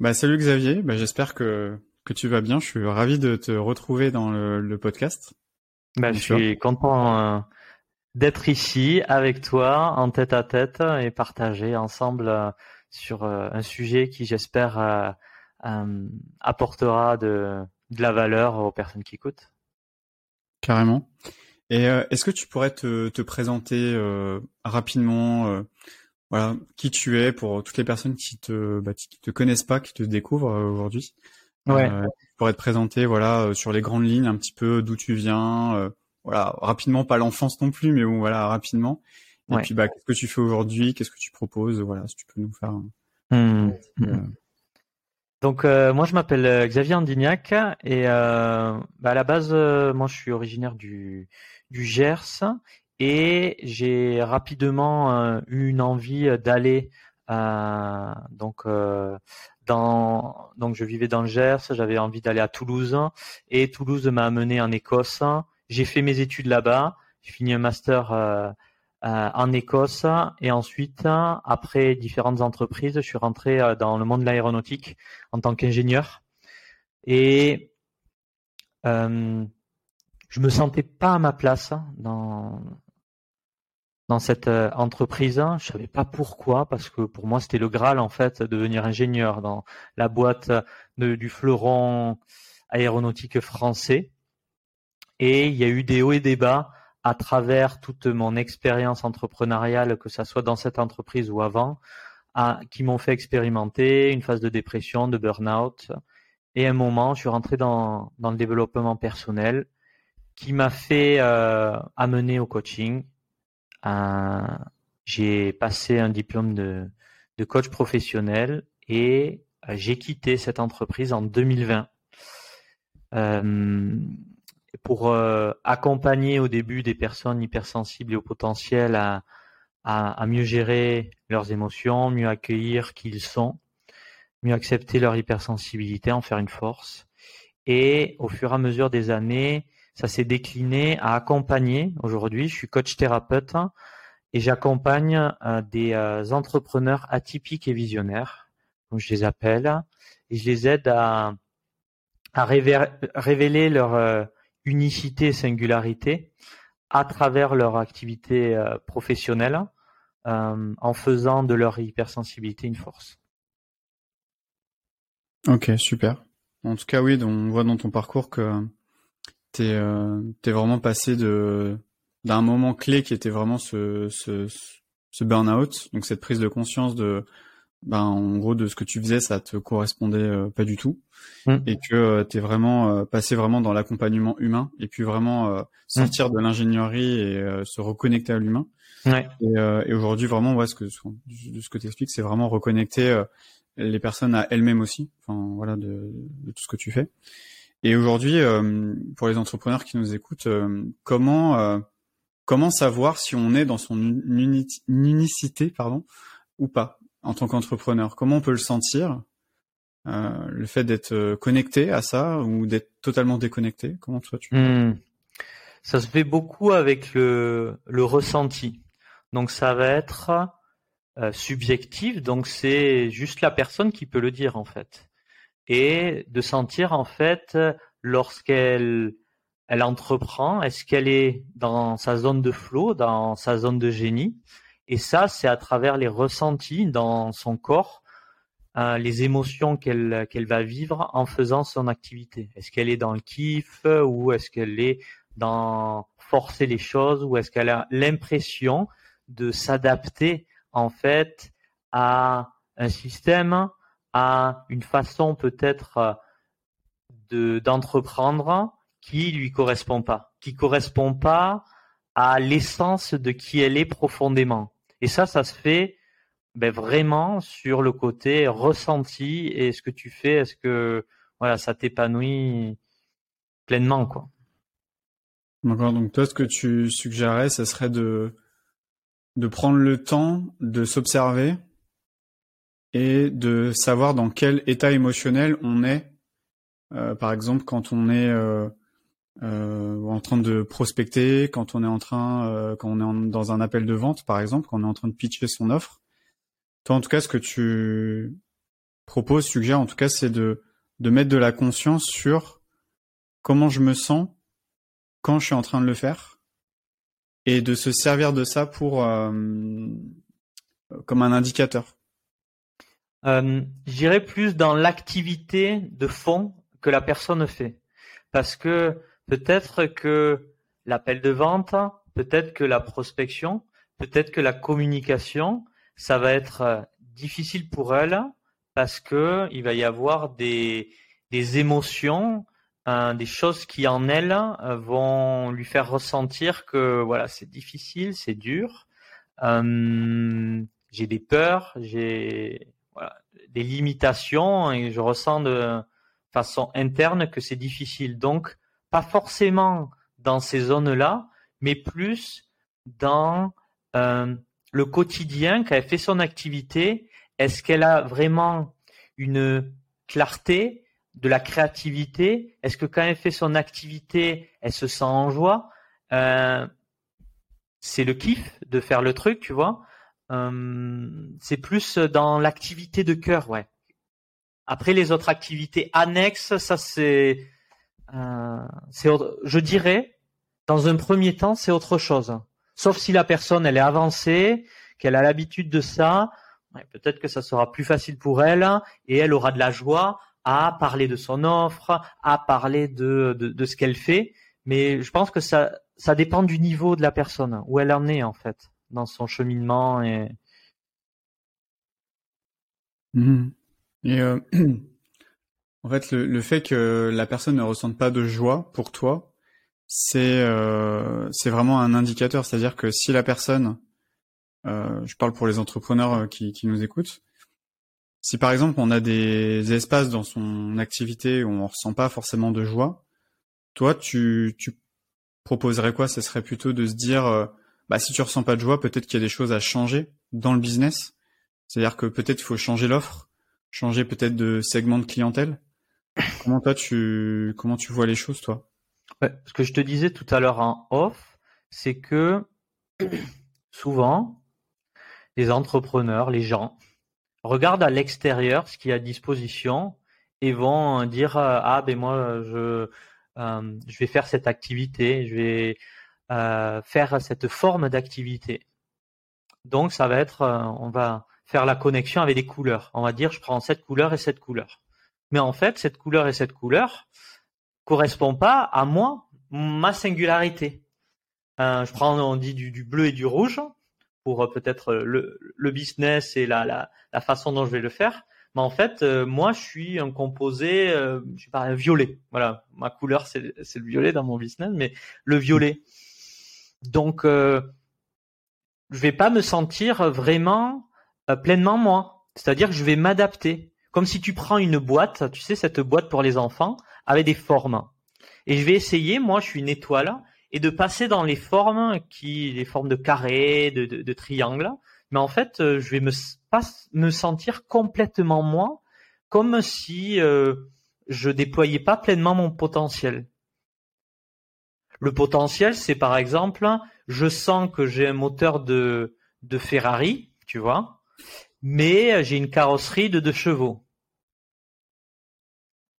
Bah, salut Xavier, bah, j'espère que, que tu vas bien. Je suis ravi de te retrouver dans le, podcast. Bah, je suis content euh, d'être ici avec toi en tête à tête et partager ensemble euh, sur euh, un sujet qui j'espère apportera de, de la valeur aux personnes qui écoutent. Carrément. Et est-ce que tu pourrais te, te présenter rapidement voilà qui tu es pour toutes les personnes qui te bah, qui te connaissent pas, qui te découvrent euh, aujourd'hui. Ouais. Euh, pour être présenté, voilà, euh, sur les grandes lignes, un petit peu d'où tu viens, voilà, rapidement, pas l'enfance non plus, mais bon, voilà, rapidement. Et puis, bah, qu'est-ce que tu fais aujourd'hui, qu'est-ce que tu proposes, voilà, si tu peux nous faire. Mmh. Mmh. Donc moi je m'appelle Xavier Andignac et bah, à la base moi je suis originaire du du Gers et j'ai rapidement euh, eu une envie d'aller euh, donc euh, dans donc je vivais dans le Gers, j'avais envie d'aller à Toulouse et Toulouse m'a amené en Écosse. J'ai fait mes études là-bas, j'ai fini un master en Écosse et ensuite après différentes entreprises, je suis rentré dans le monde de l'aéronautique en tant qu'ingénieur et je me sentais pas à ma place dans dans cette euh, entreprise. Je savais pas pourquoi, parce que pour moi c'était le Graal en fait de devenir ingénieur dans la boîte du fleuron aéronautique français. Et il y a eu des hauts et des bas à travers toute mon expérience entrepreneuriale, que ça soit dans cette entreprise ou avant, qui m'ont fait expérimenter une phase de dépression, de burn-out. Et à un moment, je suis rentré dans, dans le développement personnel qui m'a fait euh, amener au coaching, j'ai passé un diplôme de, coach professionnel et euh, j'ai quitté cette entreprise en 2020 euh, pour euh, accompagner au début des personnes hypersensibles et au potentiel à mieux gérer leurs émotions, mieux accueillir qui ils sont, mieux accepter leur hypersensibilité, en faire une force. Et au fur et à mesure des années, ça s'est décliné à accompagner. Aujourd'hui, je suis coach thérapeute et j'accompagne euh, des euh, entrepreneurs atypiques et visionnaires, comme je les appelle, et je les aide à, révéler leur euh, unicité et singularité à travers leur activité professionnelle, en faisant de leur hypersensibilité une force. Ok, super. En tout cas, oui, on voit dans ton parcours que t'es euh, es vraiment passé de d'un moment clé qui était vraiment ce ce, ce burn-out, donc cette prise de conscience de ben en gros de ce que tu faisais ça te correspondait euh, pas du tout mm. et que euh, tu es vraiment euh, passé vraiment dans l'accompagnement humain et puis vraiment mm. sortir de l'ingénierie et se reconnecter à l'humain ouais. et, et aujourd'hui vraiment ouais ce que ce que tu expliques c'est vraiment reconnecter les personnes à elles-mêmes aussi enfin voilà de, de, tout ce que tu fais et aujourd'hui, euh, pour les entrepreneurs qui nous écoutent, euh, comment euh, comment savoir si on est dans son unicité, pardon, ou pas en tant qu'entrepreneur? Comment on peut le sentir Le fait d'être connecté à ça ou d'être totalement déconnecté? Comment toi tu hmm. Ça se fait beaucoup avec le, le ressenti. Donc ça va être subjectif. Donc c'est juste la personne qui peut le dire en fait et de sentir en fait lorsqu'elle elle entreprend, est-ce qu'elle est dans sa zone de flow, dans sa zone de génie? Et ça, c'est à travers les ressentis dans son corps, euh, les émotions qu'elle qu'elle va vivre en faisant son activité. Est-ce qu'elle est dans le kiff ou est-ce qu'elle est dans forcer les choses ou est-ce qu'elle a l'impression de s'adapter en fait à un système à une façon peut-être euh, de d'entreprendre qui lui correspond pas, qui correspond pas à l'essence de qui elle est profondément. Et ça, ça se fait ben, vraiment sur le côté ressenti et ce que tu fais, est-ce que voilà, ça t'épanouit pleinement quoi. D'accord. Donc toi, ce que tu suggérais, ce serait de de prendre le temps de s'observer et de savoir dans quel état émotionnel on est. Euh, par exemple, quand on est euh, euh, en train de prospecter, quand on est en train, quand on est dans un appel de vente, par exemple, quand on est en train de pitcher son offre. Toi, en tout cas, ce que tu propose, suggère en tout cas, c'est de, de mettre de la conscience sur comment je me sens quand je suis en train de le faire et de se servir de ça pour comme un indicateur. Euh, J'irais plus dans l'activité de fond que la personne fait, parce que peut-être que l'appel de vente, peut-être que la prospection, peut-être que la communication, ça va être euh, difficile pour elle parce que il va y avoir des, des émotions, euh, des choses qui en elle euh, vont lui faire ressentir que voilà c'est difficile, c'est dur, j'ai des peurs, j'ai des limitations et je ressens de façon interne que c'est difficile. Donc pas forcément dans ces zones-là, mais plus dans euh, le quotidien, quand elle fait son activité, est-ce qu'elle a vraiment une clarté, de la créativité? Est-ce que quand elle fait son activité, elle se sent en joie? Euh, C'est le kiff de faire le truc, tu vois? Euh, c'est plus dans l'activité de cœur, ouais. Après les autres activités annexes, ça c'est, euh, je dirais, dans un premier temps, c'est autre chose. Sauf si la personne, elle est avancée, qu'elle a l'habitude de ça, peut-être que ça sera plus facile pour elle et elle aura de la joie à parler de son offre, à parler de, de, ce qu'elle fait. Mais je pense que ça, ça dépend du niveau de la personne, où elle en est en fait, dans son cheminement. Et, mmh. et euh, en fait, le, fait que la personne ne ressente pas de joie pour toi, c'est euh, c'est vraiment un indicateur. C'est-à-dire que si la personne, euh, je parle pour les entrepreneurs qui, nous écoutent, si par exemple on a des espaces dans son activité où on ressent pas forcément de joie, toi tu, tu proposerais quoi? Ce serait plutôt de se dire, bah si tu ressens pas de joie, peut-être qu'il y a des choses à changer dans le business. C'est-à-dire que peut-être il faut changer l'offre, changer peut-être de segment de clientèle. Comment toi tu comment tu vois les choses toi? Ce que je te disais tout à l'heure en off, c'est que souvent, les entrepreneurs, les gens, regardent à l'extérieur ce qui est à disposition et vont dire euh, ah ben moi je euh, je vais faire cette activité, je vais euh, faire cette forme d'activité. Donc ça va être on va faire la connexion avec des couleurs. On va dire je prends cette couleur et cette couleur. Mais en fait cette couleur et cette couleur, correspond pas à moi, ma singularité. Euh, je prends, on dit du, bleu et du rouge pour euh, peut-être le, business et la, façon dont je vais le faire. Mais en fait, euh, moi, je suis un composé, euh, je sais pas, un violet. Voilà, ma couleur, c'est le violet dans mon business, mais le violet. Donc, euh, je vais pas me sentir vraiment pleinement moi. C'est-à-dire que je vais m'adapter. Comme si tu prends une boîte, tu sais, cette boîte pour les enfants, avec des formes. Et je vais essayer, moi je suis une étoile, et de passer dans les formes qui, les formes de carré, de, de, de triangle. Mais en fait, euh, je vais me, pas me sentir complètement moi, comme si euh, je déployais pas pleinement mon potentiel. Le potentiel, c'est par exemple, je sens que j'ai un moteur de, Ferrari, tu vois, mais j'ai une carrosserie de deux chevaux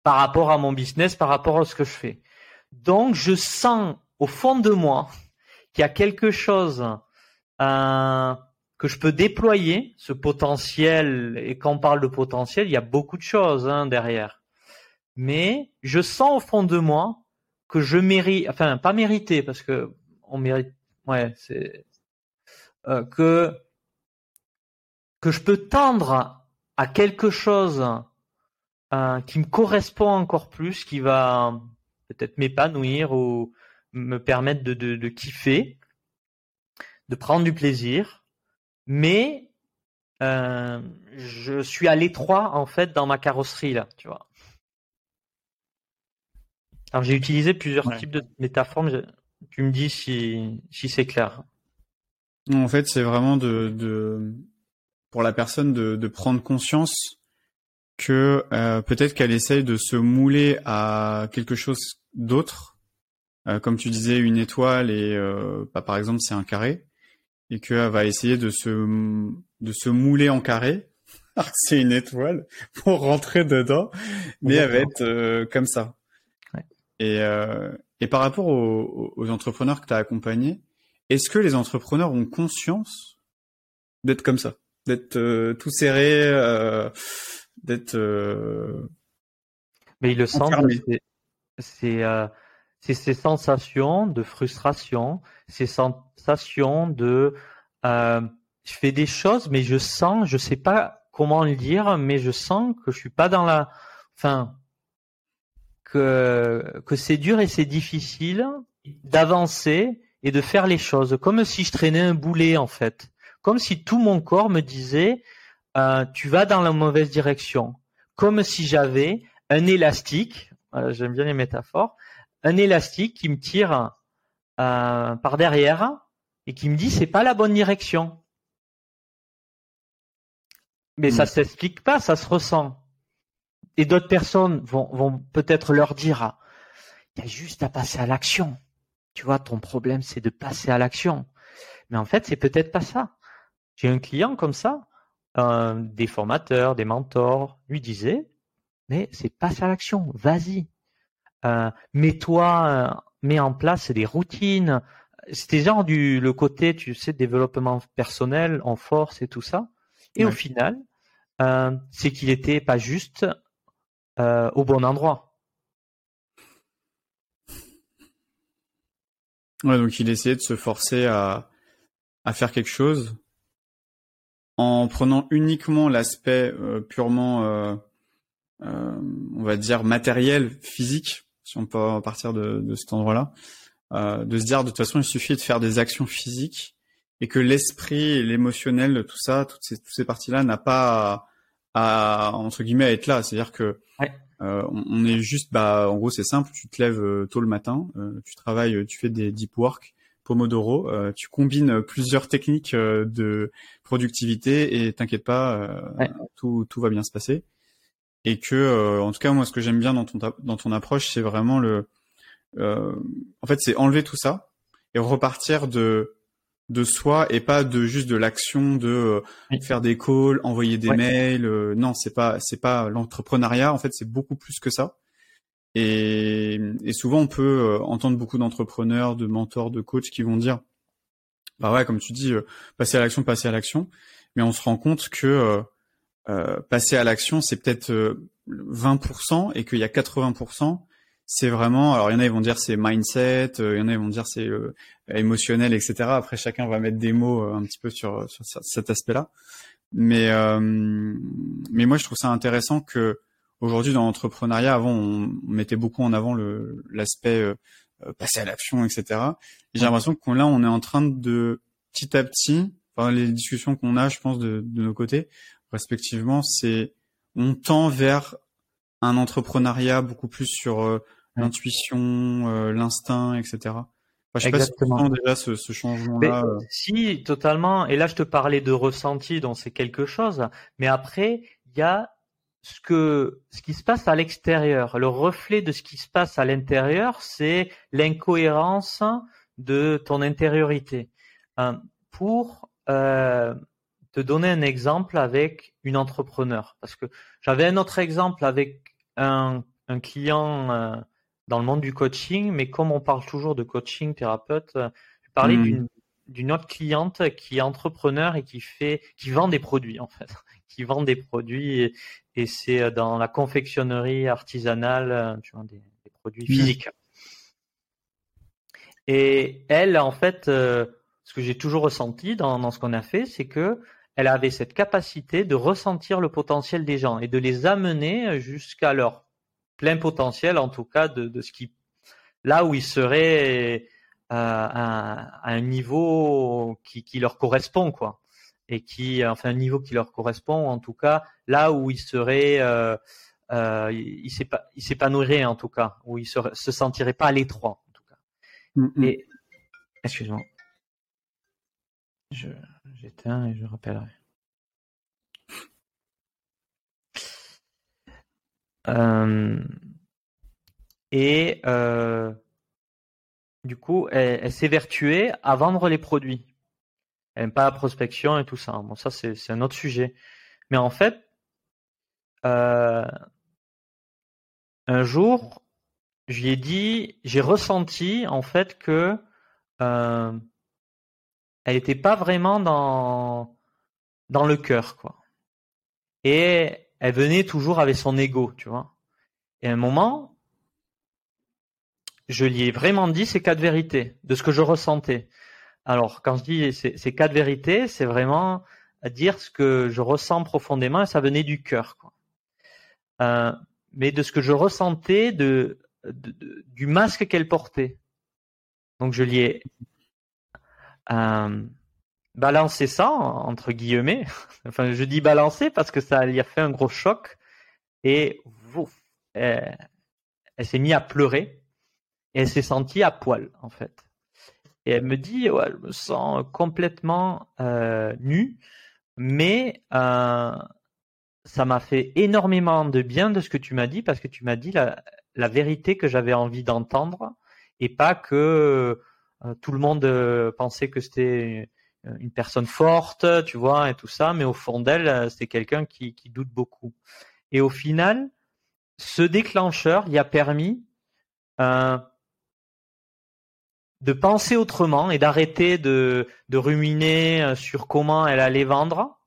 par rapport à mon business, par rapport à ce que je fais. Donc, je sens au fond de moi qu'il y a quelque chose euh, que je peux déployer, ce potentiel. Et quand on parle de potentiel, il y a beaucoup de choses hein, derrière. Mais je sens au fond de moi que je mérite, enfin pas mériter parce que on mérite, ouais, c'est euh, que que je peux tendre à quelque chose qui me correspond encore plus, qui va peut-être m'épanouir ou me permettre de, de, kiffer, de prendre du plaisir, mais euh, je suis à l'étroit en fait dans ma carrosserie là, tu vois. Alors j'ai utilisé plusieurs types de métaphores. Tu me dis si, si c'est clair. En fait, c'est vraiment de, de, pour la personne de, de prendre conscience que euh, peut-être qu'elle essaye de se mouler à quelque chose d'autre, euh, comme tu disais une étoile et euh, bah, par exemple c'est un carré, et qu'elle va essayer de se de se mouler en carré c'est une étoile pour rentrer dedans, mais elle va être comme ça. Et, euh, et par rapport aux, aux entrepreneurs que tu as accompagnés, est-ce que les entrepreneurs ont conscience d'être comme ça, d'être euh, tout serré, euh, d'être Mais ils le sentent. C'est c'est ces sensations de frustration, ces sensations de je fais des choses, mais je sens, je sais pas comment le dire, mais je sens que je suis pas dans la, enfin, que, que c'est dur et c'est difficile d'avancer et de faire les choses, comme si je traînais un boulet en fait, comme si tout mon corps me disait euh, tu vas dans la mauvaise direction, comme si j'avais un élastique, euh, j'aime bien les métaphores, un élastique qui me tire euh, par derrière et qui me dit c'est pas la bonne direction. Mais ça mm. s'explique pas, ça se ressent. Et d'autres personnes vont, vont peut-être leur dire, il y a juste à passer à l'action. Tu vois, ton problème, c'est de passer à l'action. Mais en fait, c'est peut-être pas ça. J'ai un client comme ça, un des formateurs, des mentors, lui disait, mais c'est passer à l'action, vas-y. Euh, mets-toi, euh, mets en place des routines. C'était genre du le côté, tu sais, développement personnel en force et tout ça. Et au final, euh, c'est qu'il n'était pas juste euh, au bon endroit. Ouais, donc il essayait de se forcer à, à faire quelque chose en prenant uniquement l'aspect euh, purement, on va dire, matériel, physique, si on peut partir de, cet endroit-là, de se dire de toute façon il suffit de faire des actions physiques et que l'esprit l'émotionnel, tout ça, toutes ces parties-là n'a pas à, entre guillemets à être là. C'est-à-dire que euh, on, est juste, bah, en gros, c'est simple. Tu te lèves euh, tôt le matin, euh, tu travailles, tu fais des deep work, Pomodoro, tu combines plusieurs techniques de productivité et t'inquiète pas, tout, tout va bien se passer. Et que, en tout cas, moi, ce que j'aime bien dans ton dans ton approche, c'est vraiment le, en fait, c'est enlever tout ça et repartir de de soi et pas de juste de l'action de euh, faire des calls, envoyer des mails. Euh, non, c'est pas c'est pas l'entrepreneuriat. En fait, c'est beaucoup plus que ça. Et, et souvent, on peut euh, entendre beaucoup d'entrepreneurs, de mentors, de coachs qui vont dire, bah ouais, comme tu dis, passer à l'action, passer à l'action. Mais on se rend compte que passer à l'action, c'est peut-être 20% et qu'il y a 80% c'est vraiment, alors il y en a ils vont dire c'est mindset, euh, il y en a ils vont dire c'est euh, émotionnel, etc. Après chacun va mettre des mots euh, un petit peu sur, sur cet aspect-là. Mais mais moi je trouve ça intéressant que aujourd'hui dans l'entrepreneuriat, avant on, mettait beaucoup en avant l'aspect passer à l'action, etc. Et j'ai l'impression qu'on là on est en train de petit à petit, par les discussions qu'on a, je pense de, de nos côtés respectivement, c'est on tend vers un entrepreneuriat beaucoup plus sur l'intuition, euh, l'instinct, etc. Enfin, je sais Exactement. pas si tu déjà ce, ce changement-là. Euh. Si, totalement. Et là, je te parlais de ressenti, donc c'est quelque chose. Mais après, il y a ce que ce qui se passe à l'extérieur. Le reflet de ce qui se passe à l'intérieur, c'est l'incohérence de ton intériorité. Euh, pour euh, te donner un exemple avec une entrepreneur, parce que j'avais un autre exemple avec un, un client euh, dans le monde du coaching, mais comme on parle toujours de coaching thérapeute, euh, je parlais hmm. d'une autre cliente qui est entrepreneur et qui fait, qui vend des produits en fait, qui vend des produits et, c'est euh, dans la confectionnerie artisanale, euh, tu vois, des, produits hmm. physiques. Et elle, en fait, ce que j'ai toujours ressenti dans, dans ce qu'on a fait, c'est que elle avait cette capacité de ressentir le potentiel des gens et de les amener jusqu'à leur plein potentiel, en tout cas, de, de ce qui, là où ils seraient euh, à, un niveau qui, qui, leur correspond, quoi, et qui, enfin, un niveau qui leur correspond, en tout cas, là où ils seraient, euh, euh, ils s'épanouiraient, en tout cas, où ils se, se sentiraient pas à l'étroit, en tout cas. Mm, mm. Et, excuse-moi, j'éteins et je rappellerai. Et euh, du coup, elle, elle s'évertuait à vendre les produits. Elle n'aime pas la prospection et tout ça. Bon, ça, c'est un autre sujet. Mais en fait, euh, un jour, je lui ai dit, j'ai ressenti en fait que euh, elle n'était pas vraiment dans dans le cœur, quoi. Et elle venait toujours avec son ego, tu vois. Et à un moment, je lui ai vraiment dit ces quatre vérités, de ce que je ressentais. Alors, quand je dis ces, ces quatre vérités, c'est vraiment dire ce que je ressens profondément et ça venait du cœur. Quoi. Euh, mais de ce que je ressentais de, du masque qu'elle portait. Donc je lui ai euh, balancé ça entre guillemets. enfin, je dis balancé parce que ça lui a fait un gros choc et elle, s'est mise à pleurer et elle s'est sentie à poil en fait. Et elle me dit, ouais, je me sens complètement euh, nue, mais euh, ça m'a fait énormément de bien de ce que tu m'as dit parce que tu m'as dit la, vérité que j'avais envie d'entendre et pas que euh, tout le monde pensait que c'était une personne forte, tu vois, et tout ça, mais au fond d'elle, euh, c'est quelqu'un qui, doute beaucoup. Et au final, ce déclencheur y a permis euh, de penser autrement et d'arrêter de, de ruminer sur comment elle allait vendre.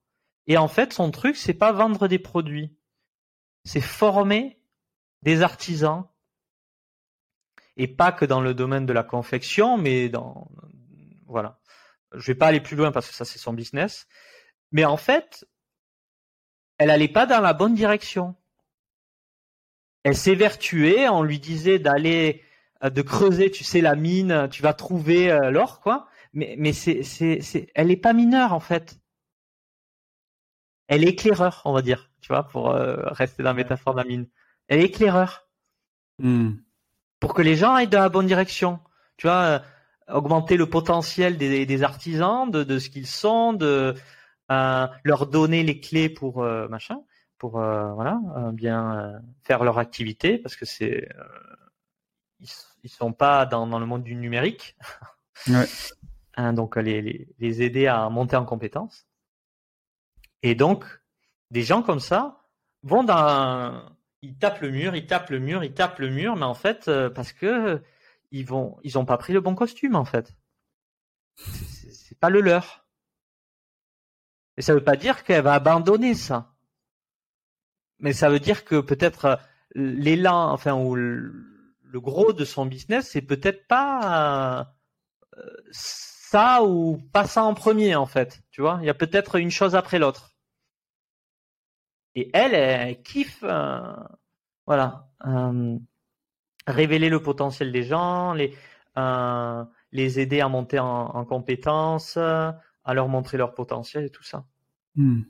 Et en fait, son truc, c'est pas vendre des produits, c'est former des artisans et pas que dans le domaine de la confection, mais dans voilà. Je vais pas aller plus loin parce que ça c'est son business, mais en fait, elle allait pas dans la bonne direction. Elle s'évertuait, on lui disait d'aller euh, de creuser, tu sais la mine, tu vas trouver euh, l'or quoi, mais mais c'est c'est c'est elle est pas mineure en fait. Elle est éclaireur, on va dire, tu vois, pour euh, rester dans la métaphore de la mine. Elle est éclaireur. Hmm pour que les gens aillent dans la bonne direction. Tu vois, augmenter le potentiel des, des artisans, de, de ce qu'ils sont, de euh, leur donner les clés pour euh, machin, pour euh, voilà, bien faire leur activité, parce que c'est ils, ils sont pas dans, dans le monde du numérique. Ouais. Hein, donc les, les, les aider à monter en compétences. Et donc des gens comme ça vont dans ils tapent le mur, ils tapent le mur, ils tapent le mur, mais en fait, parce que ils vont, ont pas pris le bon costume en fait. C'est pas le leur. Et ça veut pas dire qu'elle va abandonner ça. Mais ça veut dire que peut-être euh, l'élan, enfin, ou le, gros de son business, c'est peut-être pas euh, ça ou pas ça en premier en fait. Tu vois, il y a peut-être une chose après l'autre. Et elle, elle, kiffe, euh, voilà, révéler le potentiel des gens, les, euh, les aider à monter en, compétences, à leur montrer leur potentiel et tout ça. Hmm.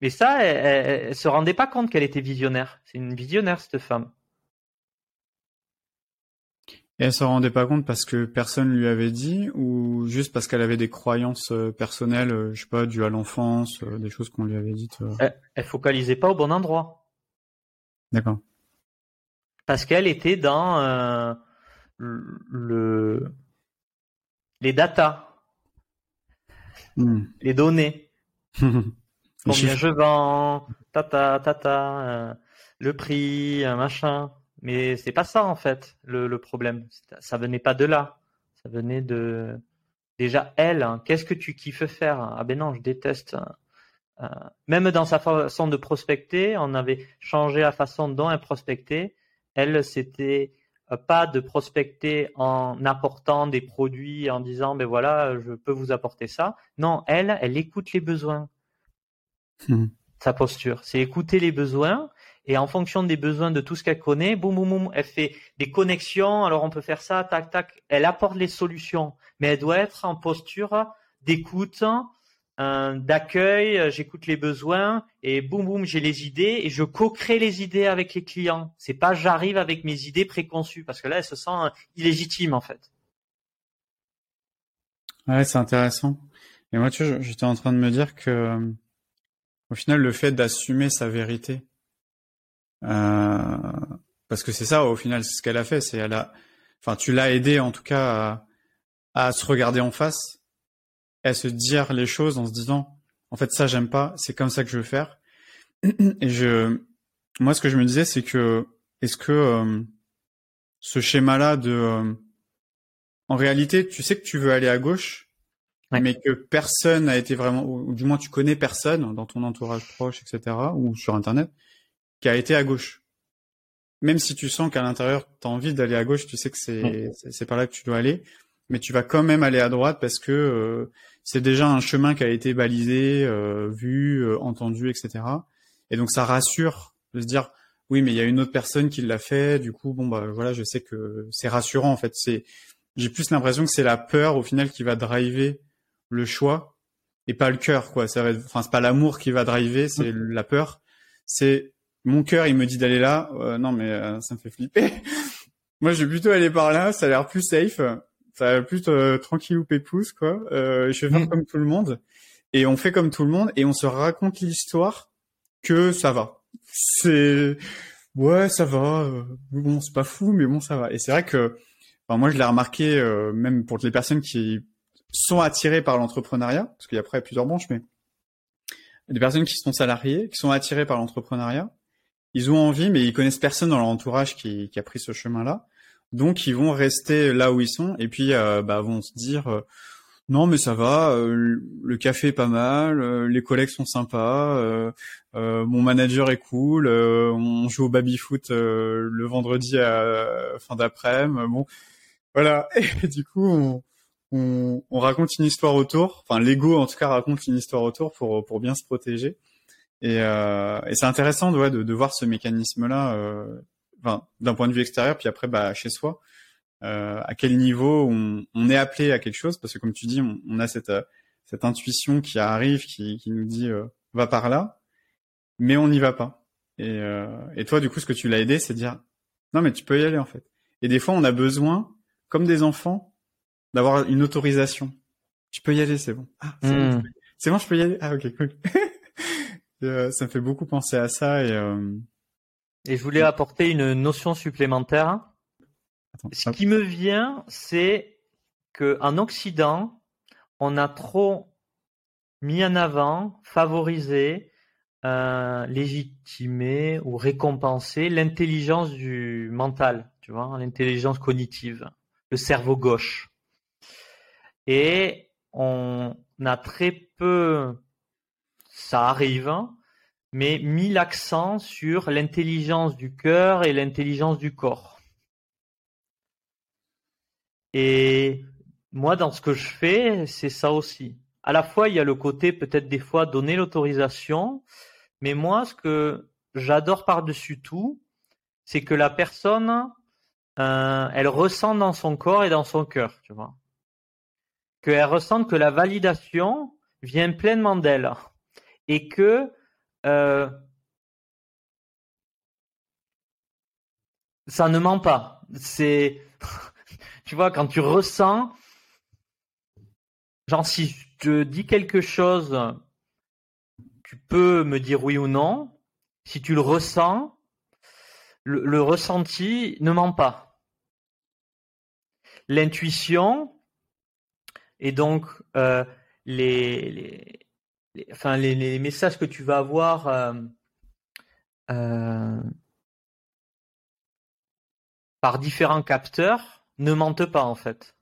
Mais ça, elle, elle, se rendait pas compte qu'elle était visionnaire. C'est une visionnaire cette femme. Et elle s'en rendait pas compte parce que personne lui avait dit ou juste parce qu'elle avait des croyances euh, personnelles, euh, je sais pas, dues à l'enfance, des choses qu'on lui avait dites. Elle, elle, focalisait pas au bon endroit. D'accord. Parce qu'elle était dans euh, le les datas, hmm. les données. Combien je vends, tata, tata, euh, le prix, machin. Mais c'est pas ça en fait le, le, problème. Ça venait pas de là. Ça venait de déjà elle. Hein. Qu'est-ce que tu kiffes faire Ah ben non, je déteste. Hein. Euh, même dans sa façon de prospecter, on avait changé la façon dont elle prospectait. Elle, c'était euh, pas de prospecter en apportant des produits, en disant ben voilà, je peux vous apporter ça. Non, elle, elle écoute les besoins. Mmh. Sa posture, c'est écouter les besoins et en fonction des besoins de tout ce qu'elle connaît, boum, boum, boum, elle fait des connexions. Alors on peut faire ça, tac, tac. Elle apporte les solutions, mais elle doit être en posture d'écoute, d'accueil. J'écoute les besoins et boum, boum, j'ai les idées et je co-crée les idées avec les clients. C'est pas j'arrive avec mes idées préconçues parce que là, elle se sent illégitime en fait. Ouais, c'est intéressant. Et moi, tu vois, j'étais en train de me dire que, au final, le fait d'assumer sa vérité, euh, parce que c'est ça, au final, c'est ce qu'elle a fait. C'est elle a, enfin, tu l'as aidé en tout cas à, se regarder en face, à se dire les choses en se disant, en fait, ça j'aime pas, c'est comme ça que je veux faire. Et je, moi, ce que je me disais, c'est que est-ce que euh, ce schéma-là de, euh, en réalité, tu sais que tu veux aller à gauche, mais que personne n'a été vraiment, ou du moins tu connais personne dans ton entourage proche, etc., ou sur Internet, qui a été à gauche. Même si tu sens qu'à l'intérieur, tu as envie d'aller à gauche, tu sais que c'est c'est par là que tu dois aller, mais tu vas quand même aller à droite parce que euh, c'est déjà un chemin qui a été balisé, euh, vu, euh, entendu, etc. Et donc ça rassure de se dire oui, mais il y a une autre personne qui l'a fait, du coup bon bah voilà, je sais que c'est rassurant en fait. C'est j'ai plus l'impression que c'est la peur au final qui va driver le choix et pas le cœur quoi. Ça va, enfin c'est pas l'amour qui va driver, c'est mmh. la peur. C'est mon cœur, il me dit d'aller là. non mais ça me fait flipper. Moi, je vais plutôt aller par là. Ça a l'air plus safe ça va plus euh, tranquille ou pépouze quoi. Euh, je vais faire mm. comme tout le monde et on fait comme tout le monde et on se raconte l'histoire que ça va. C'est ouais, ça va. Euh, bon, c'est pas fou, mais bon, ça va. Et c'est vrai que enfin, moi, je l'ai remarqué euh, même pour les personnes qui sont attirées par l'entrepreneuriat, parce qu'il y a après plusieurs branches, mais des personnes qui sont salariées, qui sont attirées par l'entrepreneuriat, ils ont envie, mais ils connaissent personne dans leur entourage qui, qui a pris ce chemin-là. Donc ils vont rester là où ils sont et puis euh, bah, vont se dire euh, non mais ça va, euh, le café est pas mal, les collègues sont sympas, mon manager est cool, on joue au baby foot le vendredi à fin d'après-midi. Bon voilà et du coup on, on, on, raconte une histoire autour, enfin l'ego en tout cas raconte une histoire autour pour bien se protéger. Et, c'est intéressant de, voir ce mécanisme-là d'un point de vue extérieur, puis après bah, chez soi, euh, à quel niveau on, on, est appelé à quelque chose, parce que comme tu dis, on, on a cette, cette intuition qui arrive, qui, qui nous dit euh, va par là, mais on n'y va pas. Et, euh, et toi, du coup, ce que tu l'as aidé, c'est dire non, mais tu peux y aller en fait. Et des fois, on a besoin, comme des enfants, d'avoir une autorisation. Tu peux y aller, c'est bon. Ah, c'est bon, hmm. bon, je peux y aller. Ah, ok, cool. Euh, ça me fait beaucoup penser à ça et euh, et je voulais apporter une notion supplémentaire. Ce qui me vient, c'est qu'en Occident, on a trop mis en avant, favorisé, euh, légitimé ou récompensé l'intelligence du mental, tu vois, l'intelligence cognitive, le cerveau gauche. Et on a très peu, ça arrive, hein, mais mis l'accent sur l'intelligence du cœur et l'intelligence du corps. Et moi, dans ce que je fais, c'est ça aussi. À la fois, il y a le côté peut-être des fois donner l'autorisation, mais moi, ce que j'adore par-dessus tout, c'est que la personne, euh, elle ressent dans son corps et dans son cœur, tu vois. Qu'elle ressente que la validation vient pleinement d'elle et que euh, ça ne ment pas. C'est, tu vois, quand tu ressens, genre si je te dis quelque chose, tu peux me dire oui ou non. Si tu le ressens, le, ressenti ne ment pas. L'intuition et donc euh, les, les, enfin, les, messages que tu vas avoir euh, euh, par différents capteurs ne mentent pas en fait.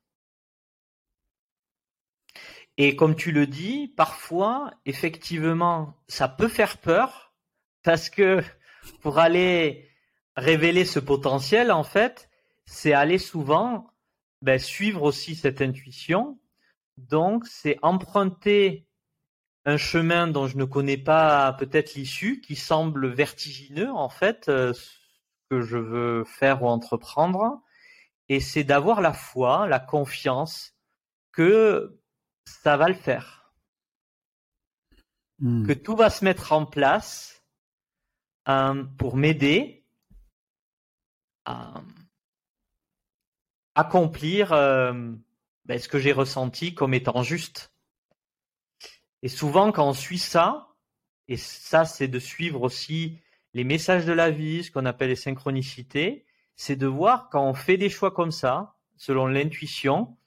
Et comme tu le dis, parfois, effectivement, ça peut faire peur parce que pour aller révéler ce potentiel, en fait, c'est aller souvent ben, suivre aussi cette intuition. Donc, c'est emprunter un chemin dont je ne connais pas peut-être l'issue, qui semble vertigineux en fait, euh, ce que je veux faire ou entreprendre, et c'est d'avoir la foi, la confiance que ça va le faire, hmm. que tout va se mettre en place euh, pour m'aider à accomplir euh, ben, ce que j'ai ressenti comme étant juste. Et souvent, quand on suit ça, et ça, c'est de suivre aussi les messages de la vie, ce qu'on appelle les synchronicités, c'est de voir quand on fait des choix comme ça, selon l'intuition,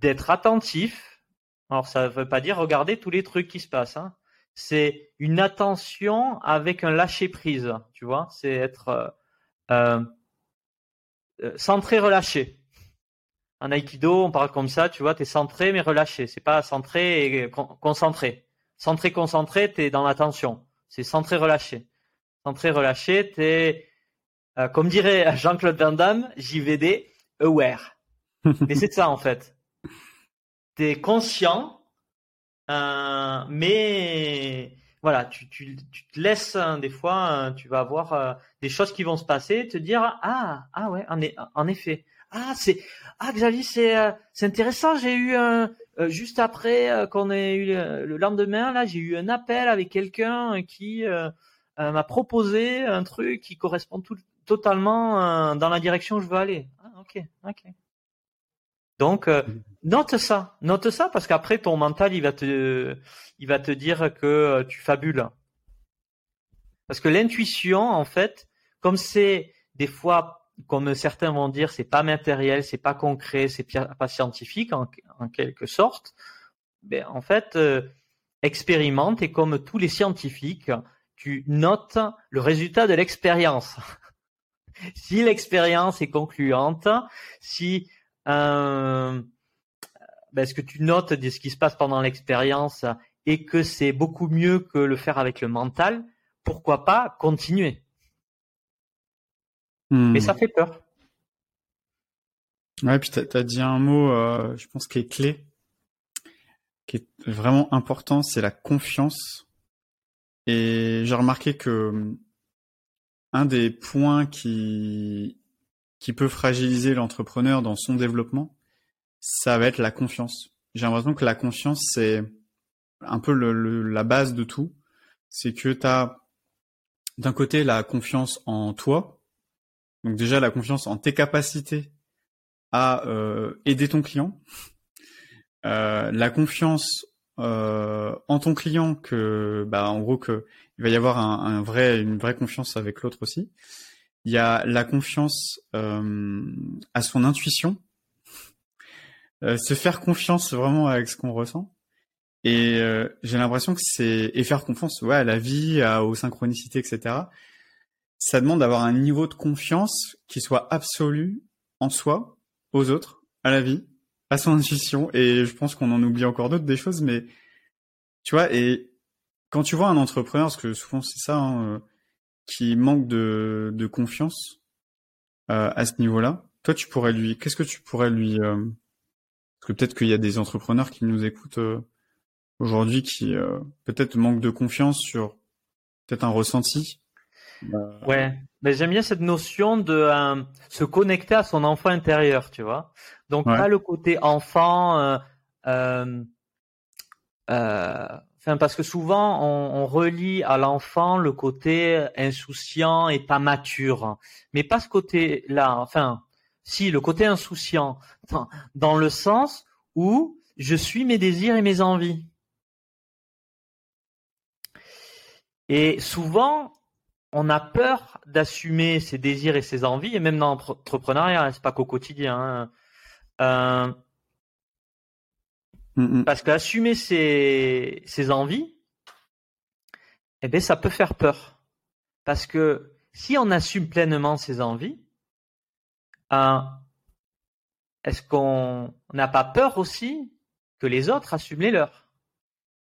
d'être attentif. Alors, ça ne veut pas dire regarder tous les trucs qui se passent. Hein. c'est une attention avec un lâcher prise, tu vois. C'est être euh, euh, centré, relâché. En aïkido, on parle comme ça, tu vois, tu es centré mais relâché. C'est pas centré et concentré. Centré, concentré, tu es dans l'attention. C'est centré, relâché. Centré, relâché, tu es, euh, comme dirait Jean-Claude Van Damme, JVD, aware. mais c'est ça en fait. Tu es conscient, euh, mais voilà, tu, tu, tu te laisses hein, des fois, hein, tu vas avoir euh, des choses qui vont se passer, te dire ah ah ouais en, en effet ah c'est ah Xavier c'est euh, c'est intéressant. J'ai eu un juste après qu'on ait eu le, lendemain là j'ai eu un appel avec quelqu'un qui m'a proposé un truc qui correspond tout, totalement dans la direction où je veux aller. Ah ok ok. Donc note ça note ça parce qu'après ton mental il va te il va te dire que euh, tu fabules. Parce que l'intuition, en fait, comme c'est des fois, comme certains vont dire, c'est pas matériel, c'est pas concret, c'est pas scientifique en, quelque sorte. Ben, en fait, euh, expérimente et comme tous les scientifiques, tu notes le résultat de l'expérience. si l'expérience est concluante, si euh, ben, ce que tu notes de ce qui se passe pendant l'expérience et que c'est beaucoup mieux que le faire avec le mental, pourquoi pas continuer? Mais ça fait peur. Ouais, puis tu as, dit un mot, euh, je pense, qui est clé, qui est vraiment important, c'est la confiance. Et j'ai remarqué que hmm, un des points qui, qui peut fragiliser l'entrepreneur dans son développement, ça va être la confiance. J'ai l'impression que la confiance, c'est un peu le, la base de tout, c'est que tu as d'un côté la confiance en toi, donc déjà la confiance en tes capacités à euh, aider ton client, euh, la confiance euh, en ton client que bah en gros que il va y avoir un, vrai une vraie confiance avec l'autre aussi. Il y a la confiance à son intuition, se faire confiance vraiment avec ce qu'on ressent. Et j'ai l'impression que c'est et faire confiance ouais, à la vie, aux synchronicités, etc. Ça demande d'avoir un niveau de confiance qui soit absolu en soi, aux autres, à la vie, à son intuition. Et je pense qu'on en oublie encore d'autres des choses, mais tu vois. Et quand tu vois un entrepreneur, parce que souvent c'est ça, hein, euh, qui manque de, confiance euh, à ce niveau-là, toi tu pourrais lui, qu'est-ce que tu pourrais lui, euh, parce que peut-être qu'il y a des entrepreneurs qui nous écoutent aujourd'hui qui peut-être manque de confiance sur peut-être un ressenti. Euh, ouais, mais j'aime bien cette notion de euh, se connecter à son enfant intérieur, tu vois. Donc pas le côté enfant. Enfin, parce que souvent on, on relie à l'enfant le côté insouciant et pas mature, mais pas ce côté-là. Enfin, si le côté insouciant, dans le sens où je suis mes désirs et mes envies. Et souvent, on a peur d'assumer ses désirs et ses envies, et même dans l'entrepreneuriat, hein, c'est pas qu'au quotidien. Hein. Euh, mm, mm. Parce qu'assumer ses, ses envies, eh ben, ça peut faire peur. Parce que si on assume pleinement ses envies, euh, est-ce qu'on n'a pas peur aussi que les autres assument les leurs?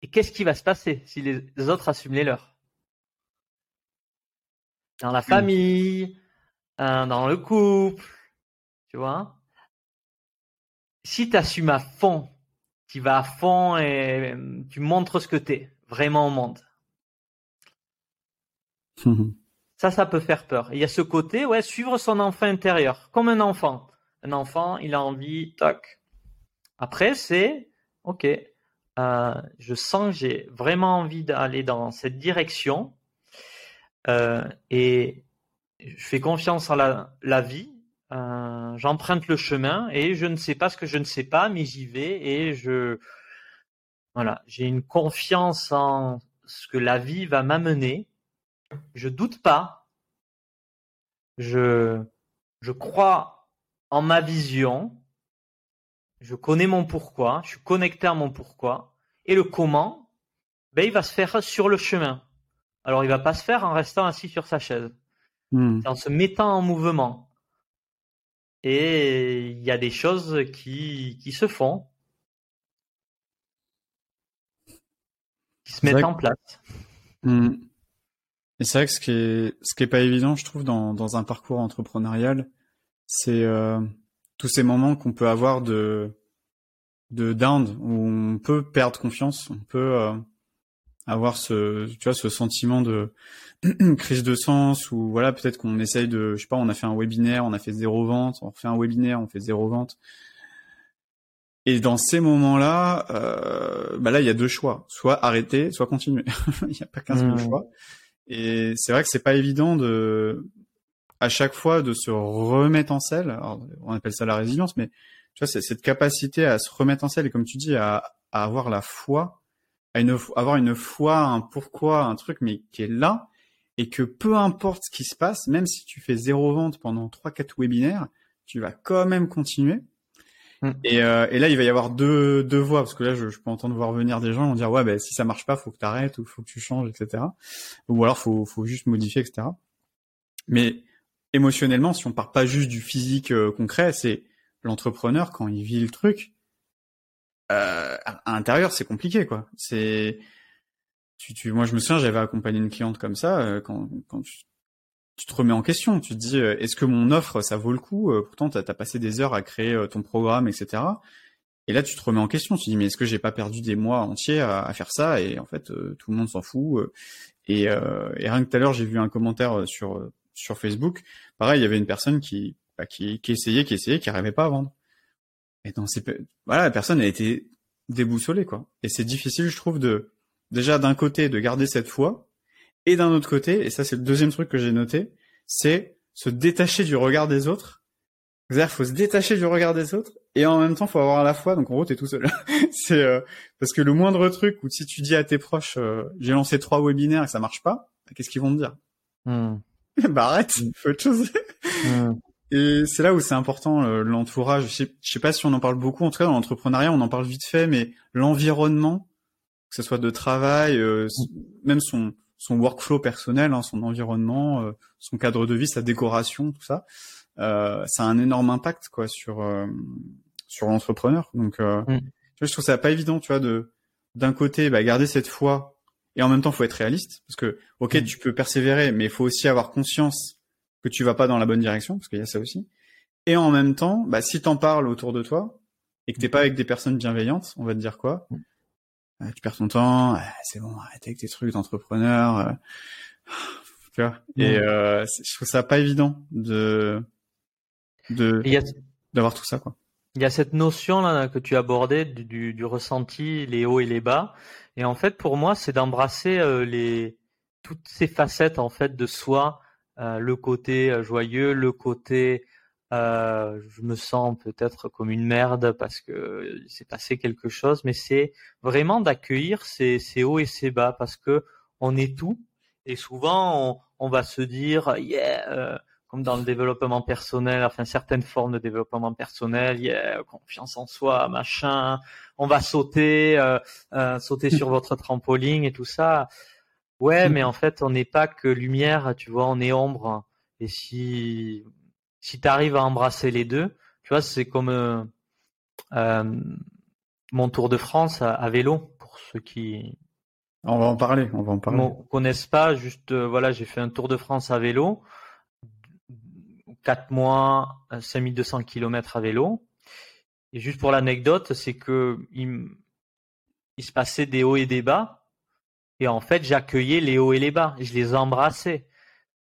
Et qu'est-ce qui va se passer si les autres assument les leurs? Dans la famille, euh, dans le couple, tu vois? Si tu assumes à fond, tu vas à fond et euh, tu montres ce que tu es vraiment au monde. ça, ça peut faire peur. Il y a ce côté, ouais, suivre son enfant intérieur, comme un enfant. Un enfant, il a envie, toc. Après, c'est, ok, euh, je sens que j'ai vraiment envie d'aller dans cette direction euh, et je fais confiance la, la vie. Euh, J'emprunte le chemin et je ne sais pas ce que je ne sais pas, mais j'y vais et je voilà, j'ai une confiance en ce que la vie va m'amener. Je doute pas. Je je crois en ma vision. Je connais mon pourquoi. Je suis connecté à mon pourquoi et le comment. ben, il va se faire sur le chemin. Alors, il va pas se faire en restant assis sur sa chaise. Hmm. en se mettant en mouvement. Et il y a des choses qui, qui se font, qui se C'est mettent en place. Hmm. Et c'est vrai que ce qui est, ce qui est pas évident, je trouve, dans, dans un parcours entrepreneurial, c'est euh, tous ces moments qu'on peut avoir de, de down, où on peut perdre confiance, on peut euh, avoir ce, tu vois, ce sentiment de crise de sens, ou voilà, peut-être qu'on essaye de, je sais pas, on a fait un webinaire, on a fait zéro vente, on refait un webinaire, on fait zéro vente. Et dans ces moments-là, euh, bah là, il y a deux choix. Soit arrêter, soit continuer. Il n'y a pas qu'un seul Mmh. choix. Et c'est vrai que c'est pas évident de, à chaque fois, de se remettre en selle. Alors, on appelle ça la résilience, mais tu vois, c'est cette capacité à se remettre en selle et comme tu dis, à, à avoir la foi, à une, avoir une foi, un pourquoi, un truc, mais qui est là et que peu importe ce qui se passe, même si tu fais zéro vente pendant trois, quatre webinaires, tu vas quand même continuer. Mm. Et, euh, et là, il va y avoir deux, deux voies, parce que là, je, je peux entendre voir venir des gens, ils vont dire, ouais, ben, si ça marche pas, faut que tu arrêtes, ou faut que tu changes, etc. Ou alors, faut, faut juste modifier, etc. Mais émotionnellement, si on part pas juste du physique euh, concret, c'est l'entrepreneur, quand il vit le truc, euh, à, l'intérieur, c'est compliqué, quoi. C'est, tu, tu, moi, je me souviens, j'avais accompagné une cliente comme ça, euh, quand, quand tu, te remets en question, tu te dis, euh, est-ce que mon offre, ça vaut le coup Euh, Pourtant, tu as, passé des heures à créer ton programme, etc. Et là, tu te remets en question, tu te dis, mais est-ce que j'ai pas perdu des mois entiers à, à faire ça? Et en fait, tout le monde s'en fout. et, et rien que tout à l'heure, j'ai vu un commentaire sur sur Facebook. Pareil, il y avait une personne qui bah, qui, qui essayait, qui essayait, qui arrivait pas à vendre. Et dans ces, voilà, la personne a été déboussolée, quoi. Et c'est difficile, je trouve, de déjà d'un côté de garder cette foi, et d'un autre côté, et ça c'est le deuxième truc que j'ai noté, c'est se détacher du regard des autres. C'est-à-dire, faut se détacher du regard des autres, et en même temps, faut avoir la foi. Donc en gros, t'es tout seul. c'est euh, parce que le moindre truc où si tu dis à tes proches, euh, j'ai lancé trois webinaires et que ça marche pas, bah, qu'est-ce qu'ils vont te dire? Mmh. Bah arrête, fais autre chose. Mmh. Et c'est là où c'est important euh, l'entourage. Je sais, je sais pas si on en parle beaucoup. En tout cas, dans l'entrepreneuriat, on en parle vite fait, mais l'environnement, que ce soit de travail, euh, même son son workflow personnel, hein, son environnement, euh, son cadre de vie, sa décoration, tout ça, euh, ça a un énorme impact quoi sur euh, sur l'entrepreneur. Donc, euh, Mm. je trouve ça pas évident, tu vois, de d'un côté, bah, garder cette foi, et en même temps, faut être réaliste, parce que ok, Mm. tu peux persévérer, mais il faut aussi avoir conscience que tu vas pas dans la bonne direction, parce qu'il y a ça aussi. Et en même temps, bah, si t'en parles autour de toi et que t'es pas avec des personnes bienveillantes, on va te dire quoi? Euh, Tu perds ton temps, ah, c'est bon, arrête avec tes trucs d'entrepreneur. euh, tu vois Et euh, je trouve ça pas évident de de d'avoir tout ça quoi. il y a cette notion là que tu abordais du, du, du ressenti, les hauts et les bas. Et en fait, pour moi, c'est d'embrasser euh, les toutes ces facettes en fait de soi, euh, le côté euh, joyeux, le côté euh, je me sens peut-être comme une merde parce que il s'est passé quelque chose, mais c'est vraiment d'accueillir ces, ces hauts et ces bas parce que on est tout et souvent on, on va se dire yeah euh, comme dans le développement personnel, enfin certaines formes de développement personnel, yeah, confiance en soi, machin, on va sauter, euh, euh, sauter sur votre trampoline et tout ça. Ouais, mais en fait, on n'est pas que lumière, tu vois, on est ombre. Et si si tu arrives à embrasser les deux, tu vois, c'est comme euh, euh, mon Tour de France à, à vélo pour ceux qui On va en parler, on va en parler. ne connaissent pas. Juste, euh, voilà, j'ai fait un Tour de France à vélo, quatre mois, euh, 5200 km à vélo. Et juste pour l'anecdote, c'est que il, m- il se passait des hauts et des bas. Et en fait, j'accueillais les hauts et les bas. Je les embrassais.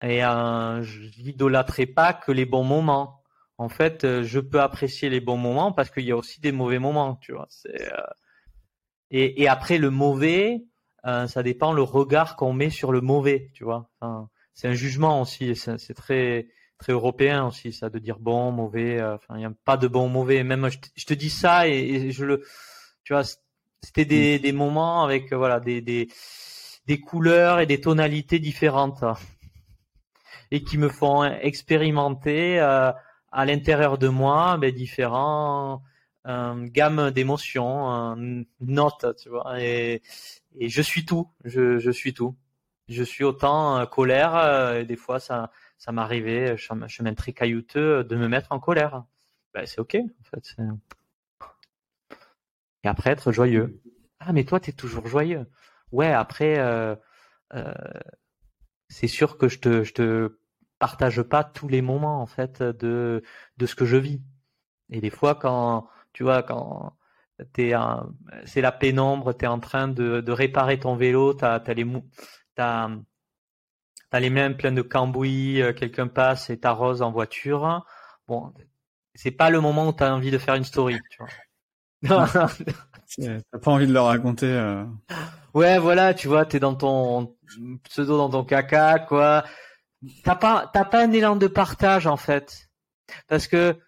Et euh, je n'idolâtrais pas que les bons moments. En fait, euh, je peux apprécier les bons moments parce qu'il y a aussi des mauvais moments, tu vois. Euh, et, après, le mauvais, euh, ça dépend le regard qu'on met sur le mauvais, tu vois. C'est un jugement aussi. C'est très très européen aussi, ça, de dire bon, mauvais. Enfin, il n'y a pas de bon, mauvais. Même je te, je te dis ça et, et je le, tu vois, c'était des, moments avec euh, voilà des, couleurs et des tonalités différentes et qui me font expérimenter euh, à l'intérieur de moi ben, différents euh, gammes d'émotions, notes, tu vois. Et, je suis tout. Je, suis tout. Je suis autant colère. Et des fois, ça, ça m'arrivait, chemin très caillouteux, de me mettre en colère. Ben, c'est ok. En fait, et après, être joyeux. Ah, mais toi, tu es toujours joyeux. Ouais, après, euh, euh, c'est sûr que je te, je te partage pas tous les moments, en fait, de, de ce que je vis. Et des fois, quand, tu vois, quand t'es c'est la pénombre, tu es en train de, de réparer ton vélo, tu as, les, t'as, as les mains pleines de cambouis, euh, quelqu'un passe et t'arrose en voiture. Bon, c'est pas le moment où tu as envie de faire une story. T'as pas envie de leur raconter. Euh... Ouais, voilà, tu vois, t'es dans ton pseudo dans ton caca, quoi. T'as pas, t'as pas un élan de partage en fait, parce que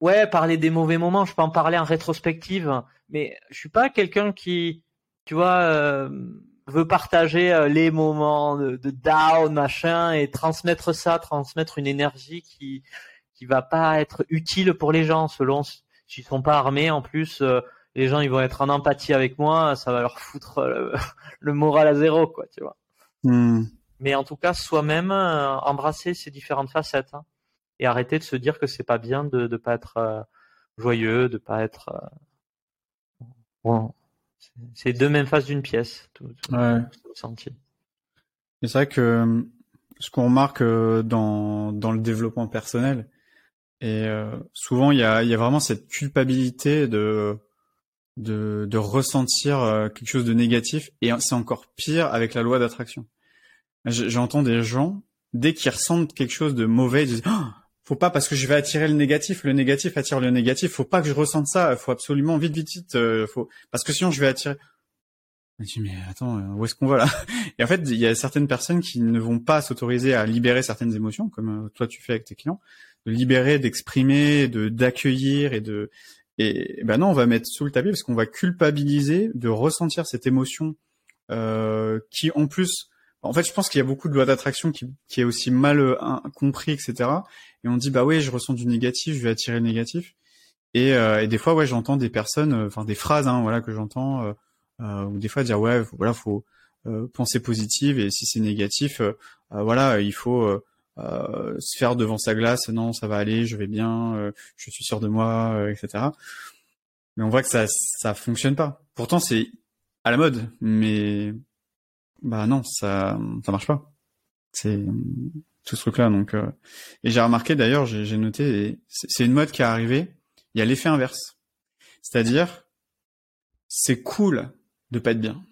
ouais, parler des mauvais moments, je peux en parler en rétrospective, mais je suis pas quelqu'un qui, tu vois, euh, veut partager euh, les moments de, de, down, machin, et transmettre ça, transmettre une énergie qui qui va pas être utile pour les gens selon s'ils sont pas armés en plus. Euh, les gens ils vont être en empathie avec moi, ça va leur foutre le, moral à zéro, quoi, tu vois. Hmm. Mais en tout cas, soi-même, embrasser ces différentes facettes. Hein et arrêter de se dire que c'est pas bien de ne pas être euh, joyeux, de pas être. Euh, c'est deux mêmes faces d'une pièce. Tout, ouais. Et c'est vrai que euh, ce qu'on remarque dans, dans le développement personnel, et souvent il y a, y a vraiment cette culpabilité de, ressentir quelque chose de négatif, et c'est encore pire avec la loi d'attraction. J'entends des gens, dès qu'ils ressentent quelque chose de mauvais, ils disent oh, faut pas parce que je vais attirer le négatif, le négatif attire le négatif. Faut pas que je ressente ça. Faut absolument vite, vite, vite. Euh, faut parce que sinon je vais attirer. Je dis mais attends, euh, où est-ce qu'on va là? Et en fait, il y a certaines personnes qui ne vont pas s'autoriser à libérer certaines émotions, comme euh, toi tu fais avec tes clients, de libérer, d'exprimer, de d'accueillir et de et ben non, on va mettre sous le tapis parce qu'on va culpabiliser de ressentir cette émotion euh, qui en plus en fait, je pense qu'il y a beaucoup de lois d'attraction qui, qui est aussi mal euh, compris, etc. Et on dit bah oui, je ressens du négatif, je vais attirer le négatif. Et, euh, des fois, ouais, j'entends des personnes, euh, enfin des phrases, hein, voilà, que j'entends, ou des fois dire ouais, voilà, faut penser positive et si c'est négatif, voilà, il faut se faire devant sa glace. Non, ça va aller, je vais bien, je suis sûr de moi, etc. Mais on voit que ça ça fonctionne pas. Pourtant, c'est à la mode, mais bah non, ça ça marche pas. C'est tout ce truc-là. Donc, euh, et j'ai remarqué d'ailleurs, j'ai noté, c'est une mode qui est arrivée. Il y a l'effet inverse, c'est-à-dire c'est cool de pas être bien.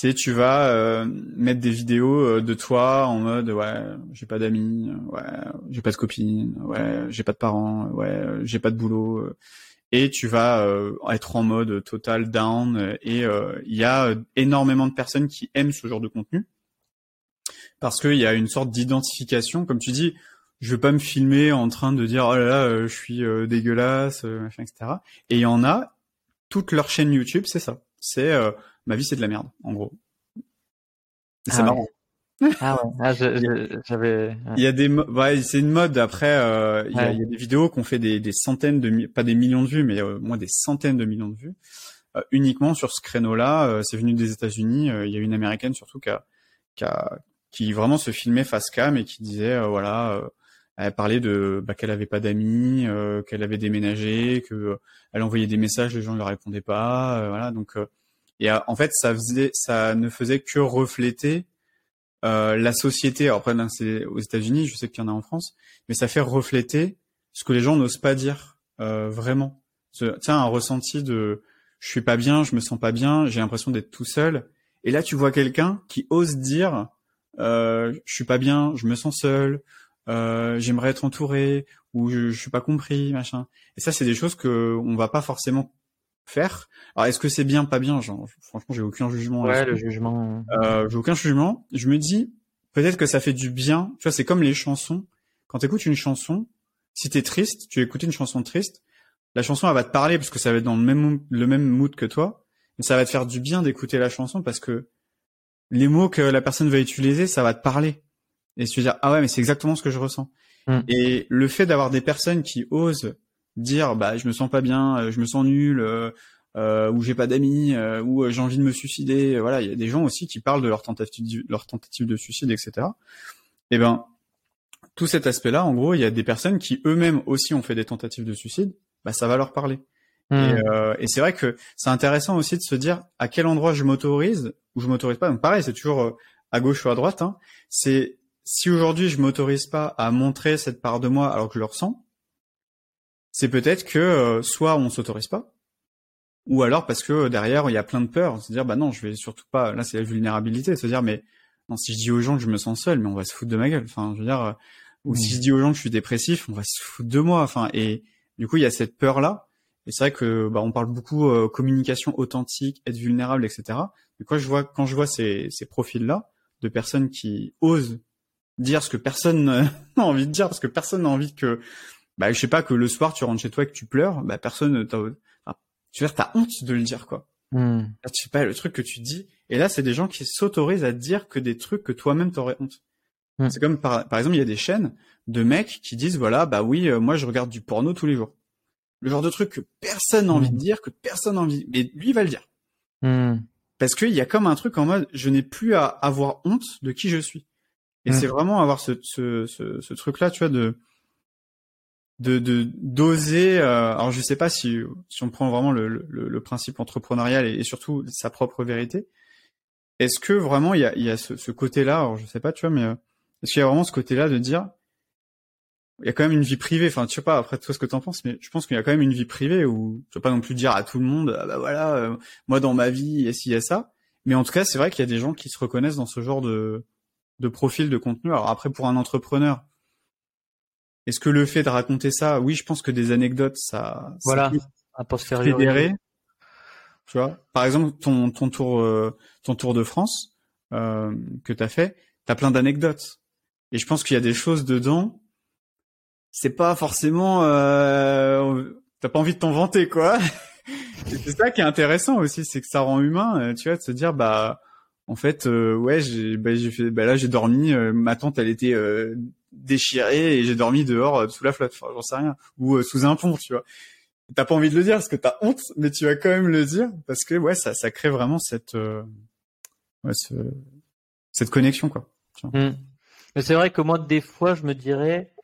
C'est tu vas euh, mettre des vidéos euh, de toi en mode ouais j'ai pas d'amis, ouais j'ai pas de copine, ouais j'ai pas de parents, ouais j'ai pas de boulot et tu vas euh, être en mode total down et euh, il y a énormément de personnes qui aiment ce genre de contenu. Parce qu'il y a une sorte d'identification comme tu dis je veux pas me filmer en train de dire oh là là euh, je suis dégueulasse machin etc et il y en a toute leur chaîne YouTube c'est ça. C'est ma vie c'est de la merde en gros et c'est ah marrant ah ouais, ah, j'avais. Il y a des, ouais, c'est une mode. Après, euh, il, y a, il, y a, des vidéos qu'on fait des, des, centaines de, pas des millions de vues, mais euh, moins des centaines de millions de vues, euh, uniquement sur ce créneau-là. Euh, c'est venu des États-Unis. il y a une américaine surtout qui a, qui a, qui vraiment se filmait face cam et qui disait, voilà, elle parlait de, bah, qu'elle avait pas d'amis, qu'elle avait déménagé, que elle envoyait des messages, les gens ne lui répondaient pas, voilà. Donc, et en fait, ça faisait, ça ne faisait que refléter euh, la société, alors après c'est aux États-Unis, je sais qu'il y en a en France, mais ça fait refléter ce que les gens n'osent pas dire euh, vraiment. Tiens, un ressenti de je suis pas bien, je me sens pas bien, j'ai l'impression d'être tout seul. Et là, tu vois quelqu'un qui ose dire euh, je suis pas bien, je me sens seul, euh, j'aimerais être entouré ou je, je suis pas compris, machin. Et ça, c'est des choses que on va pas forcément faire. Alors est-ce que c'est bien, pas bien? Genre, Franchement, j'ai aucun jugement. Ouais, le jugement. Euh, j'ai aucun jugement. Je me dis peut-être que ça fait du bien. Tu vois, c'est comme les chansons. Quand tu écoutes une chanson, si t'es triste, tu écoutes une chanson triste, la chanson elle va te parler parce que ça va être dans le même le même mood que toi, mais ça va te faire du bien d'écouter la chanson parce que les mots que la personne va utiliser, ça va te parler. Et tu vas dire ah ouais mais c'est exactement ce que je ressens. Mm. Et le fait d'avoir des personnes qui osent dire bah je me sens pas bien, euh, je me sens nul, euh, euh, ou j'ai pas d'amis, euh, ou j'ai envie de me suicider. Voilà, il y a des gens aussi qui parlent de leur tentative, leur tentative de suicide, etc. Et eh ben, tout cet aspect-là, en gros, il y a des personnes qui eux-mêmes aussi ont fait des tentatives de suicide. Bah, ça va leur parler. Et, hmm. euh, et c'est vrai que c'est intéressant aussi de se dire à quel endroit je m'autorise ou je m'autorise pas. Donc pareil, c'est toujours à gauche ou à droite. Hein. C'est si aujourd'hui je m'autorise pas à montrer cette part de moi alors que je le ressens, c'est peut-être que euh, soit on s'autorise pas, ou alors parce que derrière il y a plein de peurs, se dire bah non je vais surtout pas. Là c'est la vulnérabilité, se dire mais non si je dis aux gens que je me sens seul, mais on va se foutre de ma gueule. Enfin je veux dire, ou si hmm. je dis aux gens que je suis dépressif, on va se foutre de moi. Enfin et du coup il y a cette peur là et c'est vrai que bah, on parle beaucoup euh, communication authentique, être vulnérable, etc. Mais quand je vois quand je vois ces, ces profils-là de personnes qui osent dire ce que personne n'a envie de dire, parce que personne n'a envie que, bah, je sais pas, que le soir tu rentres chez toi et que tu pleures, bah personne, t'as, enfin, tu veux t'as honte de le dire quoi. Hmm. Là, tu sais pas le truc que tu dis. Et là, c'est des gens qui s'autorisent à dire que des trucs que toi-même t'aurais honte. Hmm. C'est comme par, par exemple, il y a des chaînes de mecs qui disent voilà, bah oui, euh, moi je regarde du porno tous les jours le genre de truc que personne n'a envie de hmm. dire, que personne n'a envie, mais lui va le dire. Parce qu'il y a comme un truc en mode, je n'ai plus à avoir honte de qui je suis. Et c'est vraiment avoir ce, ce, ce, truc-là, tu vois, de de d'oser. Euh, alors je sais pas si si on prend vraiment le, le, principe entrepreneurial et, surtout sa propre vérité. Est-ce que vraiment il y a, il y a ce, ce côté-là Alors je sais pas, tu vois, mais euh, est-ce qu'il y a vraiment ce côté-là de dire il y a quand même une vie privée. Enfin, tu sais pas après toi ce que t'en penses, mais je pense qu'il y a quand même une vie privée où tu vas pas non plus dire à tout le monde, ah bah voilà, euh, moi dans ma vie, il y a ci, il y a ça. Mais en tout cas, c'est vrai qu'il y a des gens qui se reconnaissent dans ce genre de de profil de contenu. Alors après, pour un entrepreneur, est-ce que le fait de raconter ça, oui, je pense que des anecdotes, ça, voilà, à posteriori. Tu vois, par exemple, ton ton tour euh, ton tour de France euh, que t'as fait, t'as plein d'anecdotes. Et je pense qu'il y a des choses dedans c'est pas forcément euh, t'as pas envie de t'en vanter quoi. c'est ça qui est intéressant aussi, c'est que ça rend humain, tu vois, de se dire bah en fait euh, ouais j'ai bah, j'ai fait bah là j'ai dormi, euh, ma tante elle était déchirée et j'ai dormi dehors sous la flotte, enfin, j'en sais rien, ou sous un pont, tu vois. T'as pas envie de le dire parce que t'as honte, mais tu vas quand même le dire parce que ouais ça ça crée vraiment cette ouais, ce, cette connexion quoi. Mmh. Mais c'est vrai que moi des fois je me dirais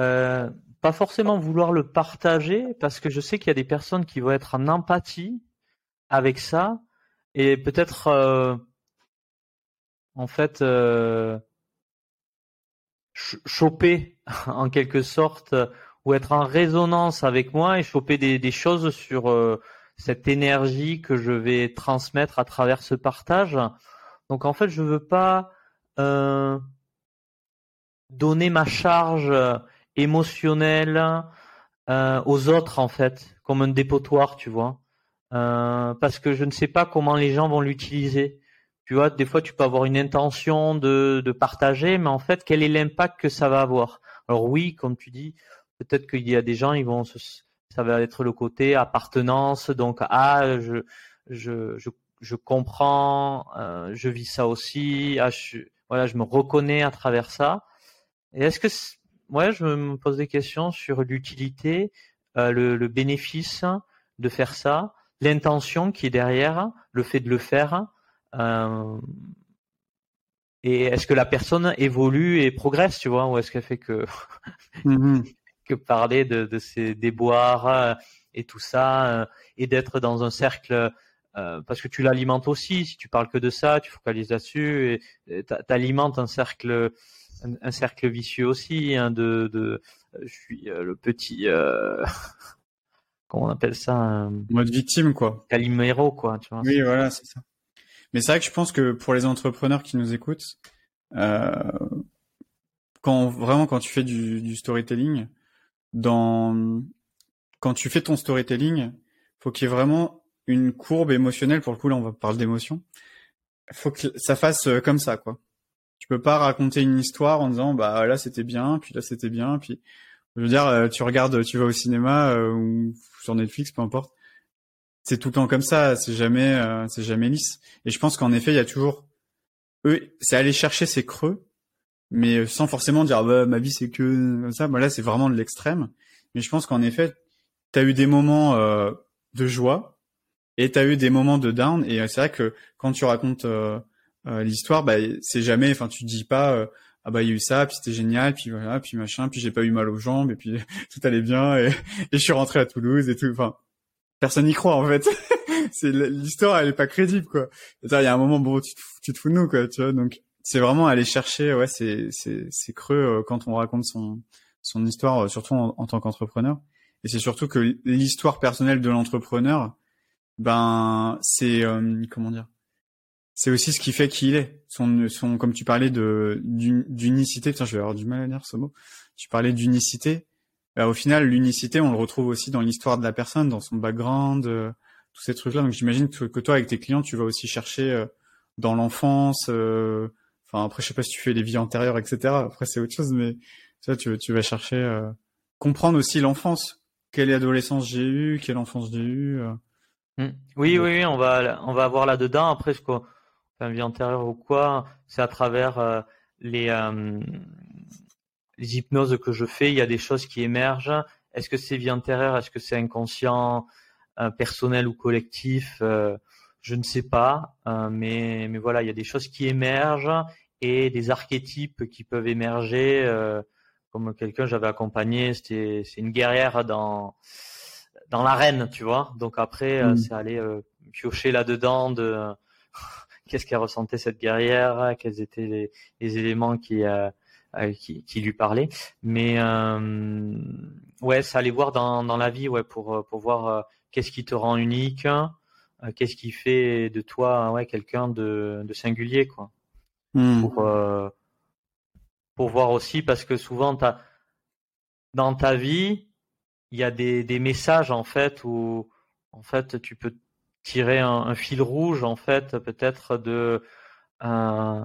euh, pas forcément vouloir le partager parce que je sais qu'il y a des personnes qui vont être en empathie avec ça et peut-être euh, en fait euh, choper en quelque sorte ou être en résonance avec moi et choper des, choses sur euh, cette énergie que je vais transmettre à travers ce partage. Donc en fait, je veux pas donner ma charge euh, aux autres en fait, comme un dépotoir, tu vois. Euh, parce que je ne sais pas comment les gens vont l'utiliser. Tu vois, des fois tu peux avoir une intention de, partager, mais en fait, quel est l'impact que ça va avoir? Alors oui, comme tu dis, peut-être qu'il y a des gens, ils vont ça va être le côté appartenance, donc ah je je je, je comprends, euh, je vis ça aussi, ah je, voilà, je me reconnais à travers ça. Et est-ce que moi, je me pose des questions sur l'utilité, euh, le, bénéfice de faire ça, l'intention qui est derrière, le fait de le faire. Euh, et est-ce que la personne évolue et progresse, tu vois, ou est-ce qu'elle fait que mm-hmm. que parler de, de ses déboires euh, et tout ça, et d'être dans un cercle parce que tu l'alimentes aussi. Si tu parles que de ça, tu focalises là-dessus, et t'alimentes un cercle un, cercle vicieux aussi hein, de, de je suis euh, le petit euh, comment on appelle ça mode victime quoi calimero quoi tu vois oui voilà c'est ça mais c'est vrai que je pense que pour les entrepreneurs qui nous écoutent euh, quand vraiment quand tu fais du, storytelling dans quand tu fais ton storytelling faut qu'il y ait vraiment une courbe émotionnelle. Pour le coup là on va parler d'émotion. Faut que ça fasse euh, comme ça quoi. Tu peux pas raconter une histoire en disant bah là c'était bien, puis là c'était bien, puis je veux dire euh, tu regardes, tu vas au cinéma ou sur Netflix, peu importe. C'est tout le temps comme ça, c'est jamais euh, c'est jamais lisse. Et je pense qu'en effet, il y a toujours eux, c'est aller chercher ces creux, mais sans forcément dire bah, ma vie c'est que ça. Bah, là c'est vraiment de l'extrême. Mais je pense qu'en effet, tu as eu des moments de joie, et t'as eu des moments de down. Et c'est vrai que quand tu racontes l'histoire, bah c'est jamais, enfin tu dis pas ah bah il y a eu ça, puis c'était génial, puis voilà, puis machin, puis j'ai pas eu mal aux jambes, et puis tout allait bien, et, et je suis rentré à Toulouse et tout. Enfin, personne n'y croit en fait. c'est l'histoire, elle est pas crédible quoi. Il y a un moment bon, tu te, fous de nous quoi, tu vois. Donc c'est vraiment aller chercher, ouais, c'est c'est c'est creux euh, quand on raconte son son histoire, euh, surtout en, tant qu'entrepreneur. Et c'est surtout que l'histoire personnelle de l'entrepreneur, ben c'est euh, comment dire c'est aussi ce qui fait qui il est. Son, son, comme tu parlais de d'unicité, putain, je vais avoir du mal à dire ce mot. Tu parlais d'unicité. Bah, au final, l'unicité, on le retrouve aussi dans l'histoire de la personne, dans son background, euh, tous ces trucs-là. Donc, j'imagine que, toi, avec tes clients, tu vas aussi chercher euh, dans l'enfance. Euh, enfin, après, je sais pas si tu fais les vies antérieures, etc. Après, c'est autre chose, mais ça, tu, tu vas chercher comprendre aussi l'enfance. Quelle adolescence j'ai eu, quelle enfance j'ai eu. Mmh. Oui, oui, oui, on va on va avoir là dedans. Après, ce qu'on enfin, vie antérieure ou quoi, c'est à travers euh, les, euh, les hypnoses que je fais, il y a des choses qui émergent. Est-ce que c'est vie antérieure Est-ce que c'est inconscient, euh, personnel ou collectif? Je ne sais pas, mais, mais voilà, il y a des choses qui émergent et des archétypes qui peuvent émerger. comme quelqu'un j'avais accompagné, c'était c'est une guerrière dans dans l'arène, tu vois. Donc après, mmh. c'est aller piocher là-dedans de qu'est-ce qu'elle ressentait cette guerrière, quels étaient les, éléments qui, euh, euh, qui, qui, lui parlaient. Mais euh, ouais, ça allait voir dans, dans la vie, ouais, pour, pour voir qu'est-ce qui te rend unique, qu'est-ce qui fait de toi ouais, quelqu'un de, de singulier, quoi. Hmm. Pour, pour voir aussi, parce que souvent, as, dans ta vie, il y a des, des messages en fait où en fait tu peux tirer un, fil rouge en fait peut-être de euh,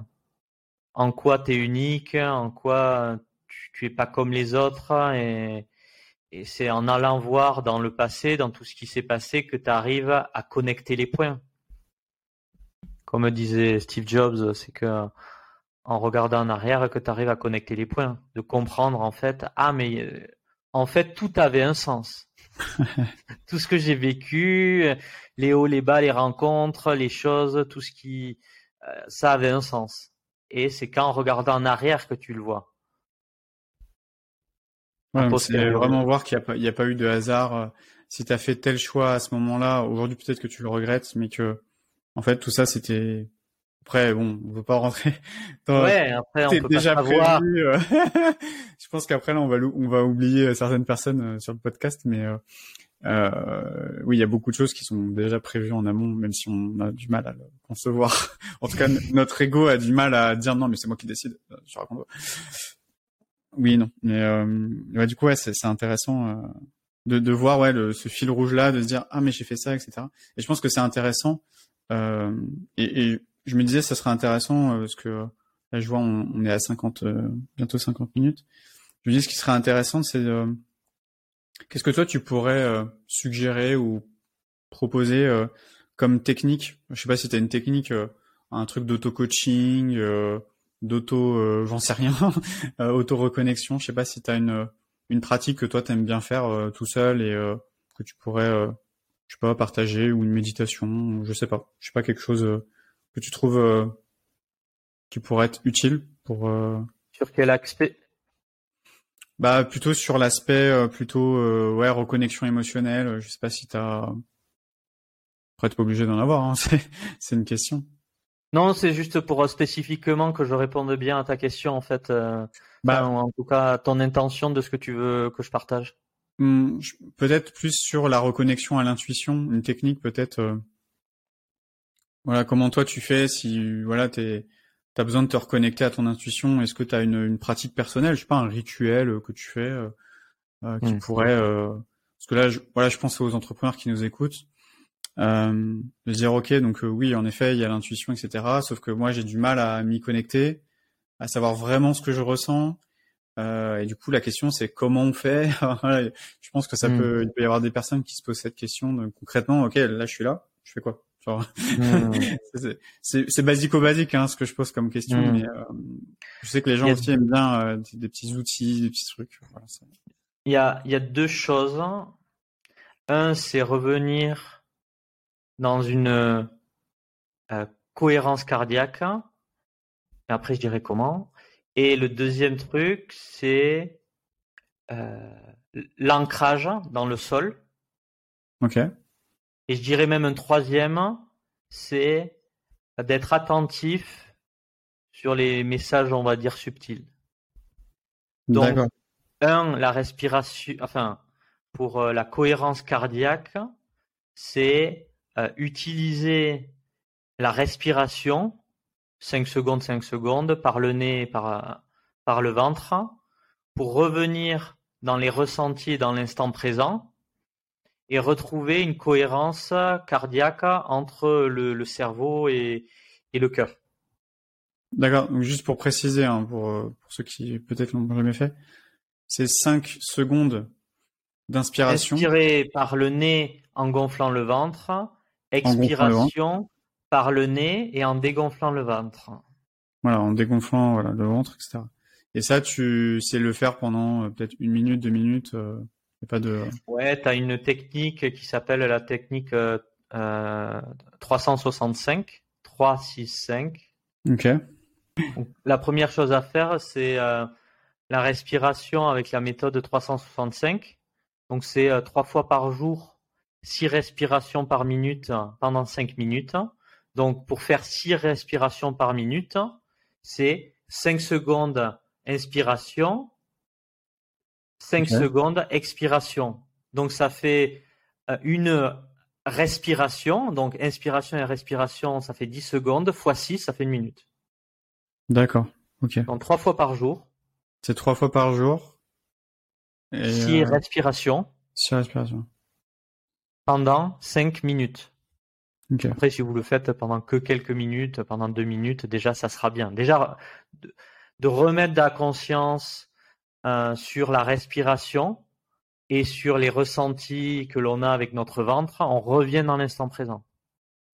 en quoi tu es unique, en quoi tu, es pas comme les autres et, et c'est en allant voir dans le passé, dans tout ce qui s'est passé que tu arrives à connecter les points. Comme disait Steve Jobs, c'est que en regardant en arrière que tu arrives à connecter les points, de comprendre en fait, ah mais euh, en fait tout avait un sens. tout ce que j'ai vécu, les hauts, les bas, les rencontres, les choses, tout ce qui, euh, ça avait un sens. Et c'est qu'en regardant en arrière que tu le vois. c'est vraiment voir qu'il n'y a, pas eu de hasard. Euh, si tu as fait tel choix à ce moment-là, aujourd'hui peut-être que tu le regrettes, mais que en fait tout ça c'était après, bon, on veut pas rentrer dans. Ouais, après, on peut déjà pas prévu. Euh. je pense qu'après là, on va on va oublier certaines personnes sur le podcast, mais euh, oui, il y a beaucoup de choses qui sont déjà prévues en amont, même si on a du mal à le concevoir. en tout cas, notre ego a du mal à dire non, mais c'est moi qui décide. Euh, je raconte. Oui, non, mais euh, du coup, ouais, c'est intéressant euh, de, de voir ouais le, ce fil rouge là, de se dire ah mais j'ai fait ça, etc. Et je pense que c'est intéressant. Euh, et, et, je me disais, ça serait intéressant euh, parce que là, je vois, on, on est à 50, bientôt 50 minutes. Je me dis, ce qui serait intéressant, c'est Qu'est-ce que toi tu pourrais euh, suggérer ou proposer euh, comme technique? Je sais pas si tu as une technique, euh, un truc d'auto-coaching, d'auto, j'en sais rien, auto-reconnexion. Je sais pas si tu as une, une pratique que toi t'aimes bien faire tout seul et que tu pourrais, je sais pas, partager ou une méditation, je sais pas. Je sais pas quelque chose que tu trouves qui pourrait être utile pour. Sur quel aspect? Bah plutôt sur l'aspect euh, plutôt euh, ouais reconnexion émotionnelle. Je sais pas si t'as. Après t'es pas obligé d'en avoir. Hein. C'est une question. Non, c'est juste pour euh, spécifiquement que je réponde bien à ta question en fait. bah, en tout cas, ton intention de ce que tu veux que je partage. Hmm, peut-être plus sur la reconnexion à l'intuition, une technique peut-être. Voilà, comment toi tu fais si voilà t'es tu as besoin de te reconnecter à ton intuition Est-ce que tu as une, une, pratique personnelle, je sais pas, un rituel euh, que tu fais euh, euh qui mmh. pourrait euh, parce que là je, voilà, je pense aux entrepreneurs qui nous écoutent euh, de dire OK, donc oui, en effet, il y a l'intuition etc. sauf que moi j'ai du mal à m'y connecter, à savoir vraiment ce que je ressens. et du coup, la question c'est comment on fait? je pense que ça mmh. peut, il peut y avoir des personnes qui se posent cette question. Donc, concrètement, ok, là je suis là, je fais quoi? Mmh. c'est basico-basique hein, ce que je pose comme question, mmh. mais euh, je sais que les gens aussi aiment bien euh, des, petits outils, des petits trucs. il, y a, il y a deux choses. Un, c'est revenir dans une cohérence cardiaque. Et après, je dirais comment. Et le deuxième truc, c'est l'ancrage dans le sol. Ok. Et je dirais même un troisième, c'est d'être attentif sur les messages, on va dire, subtils. Donc, un, la respiration, enfin, pour euh, la cohérence cardiaque, c'est euh, utiliser la respiration, 5 secondes, 5 secondes, par le nez par, par le ventre, pour revenir dans les ressentis dans l'instant présent et retrouver une cohérence cardiaque entre le, cerveau et, le cœur. D'accord. Donc juste pour préciser, hein, pour, euh, pour, ceux qui peut-être l'ont jamais fait, c'est 5 secondes d'inspiration. Inspirer par le nez en gonflant le ventre, expiration par le nez et en dégonflant le ventre. Voilà, en dégonflant voilà, le ventre, etc. Et ça, tu sais le faire pendant euh, peut-être une minute, deux minutes. Euh, pas de. Ouais, tu as une technique qui s'appelle la technique euh, 365, 365. Ok. la première chose à faire, c'est euh, la respiration avec la méthode 365. Donc c'est euh, trois fois par jour, six respirations par minute pendant cinq minutes. Donc pour faire six respirations par minute, c'est 5 secondes inspiration, 5 secondes expiration. Donc ça fait euh, une respiration, donc inspiration et respiration, ça fait 10 secondes, fois 6, ça fait une minute. D'accord, ok. Donc trois fois par jour. C'est trois fois par jour. Et 6 euh, respirations. 6 respirations. Pendant 5 minutes. Après, si vous le faites pendant que quelques minutes, pendant deux minutes, déjà, ça sera bien. Déjà, de, remettre de la conscience euh, sur la respiration et sur les ressentis que l'on a avec notre ventre, on revient dans l'instant présent.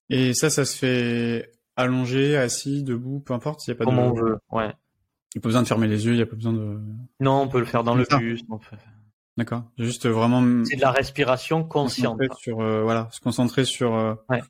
Et ça, ça se fait allongé, assis, debout, peu importe. Il y a pas Comme on veut, ouais. Il n'y a pas besoin de fermer les yeux, il n'y a pas besoin de. Non, on peut le faire dans le bus. D'accord. Juste vraiment. C'est de la respiration consciente. Sur, euh, voilà, se concentrer sur. Euh, ouais.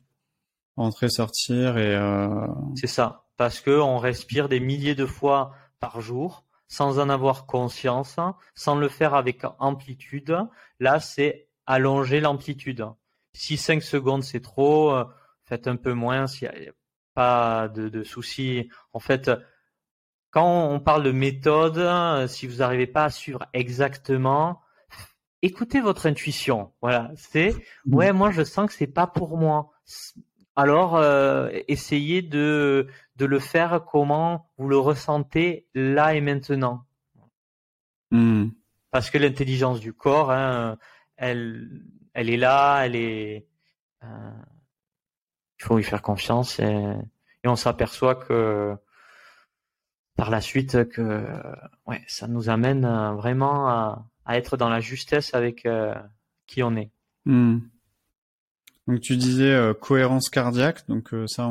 Rentrer, sortir et. Euh... C'est ça, parce que on respire des milliers de fois par jour sans en avoir conscience, sans le faire avec amplitude. Là, c'est allonger l'amplitude. Si 5 secondes c'est trop, euh, faites un peu moins s'il n'y a pas de, de soucis. En fait, quand on parle de méthode, si vous n'arrivez pas à suivre exactement, écoutez votre intuition. Voilà, c'est ouais, moi je sens que c'est pas pour moi alors euh, essayez de, de le faire comment vous le ressentez là et maintenant. Hmm. Parce que l'intelligence du corps, hein, elle, elle est là, elle est. Euh, il faut lui faire confiance et, on s'aperçoit que par la suite que ouais, ça nous amène vraiment à, être dans la justesse avec euh, qui on est. Hmm. Donc tu disais euh, cohérence cardiaque, donc euh, ça,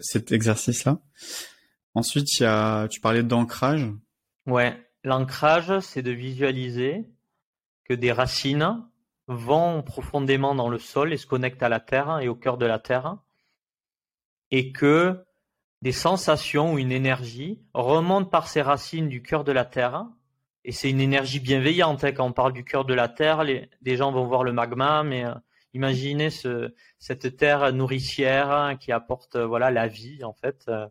cet, exercice-là. Ensuite, il tu parlais d'ancrage. Ouais, l'ancrage, c'est de visualiser que des racines vont profondément dans le sol et se connectent à la terre et au cœur de la terre, et que des sensations ou une énergie remontent par ces racines du cœur de la terre. Et c'est une énergie bienveillante. Hein. Quand on parle du cœur de la terre, les, les gens vont voir le magma, mais euh, Imaginez ce, cette terre nourricière qui apporte euh, voilà la vie en fait, euh,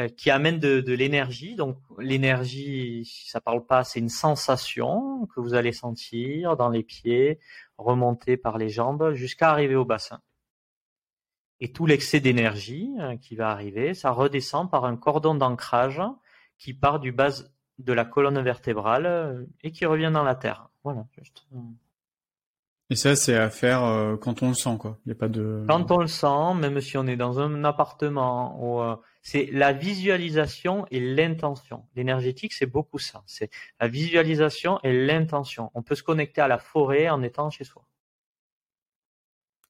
euh, qui amène de, l'énergie. Donc l'énergie, ça parle pas, c'est une sensation que vous allez sentir dans les pieds, remonter par les jambes jusqu'à arriver au bassin. Et tout l'excès d'énergie qui va arriver, ça redescend par un cordon d'ancrage qui part du bas de la colonne vertébrale et qui revient dans la terre. Voilà, juste. Et ça, c'est à faire euh, quand on le sent, quoi. Il y a pas de. Quand on le sent, même si on est dans un appartement, euh, c'est la visualisation et l'intention. L'énergétique, c'est beaucoup ça. C'est la visualisation et l'intention. On peut se connecter à la forêt en étant chez soi.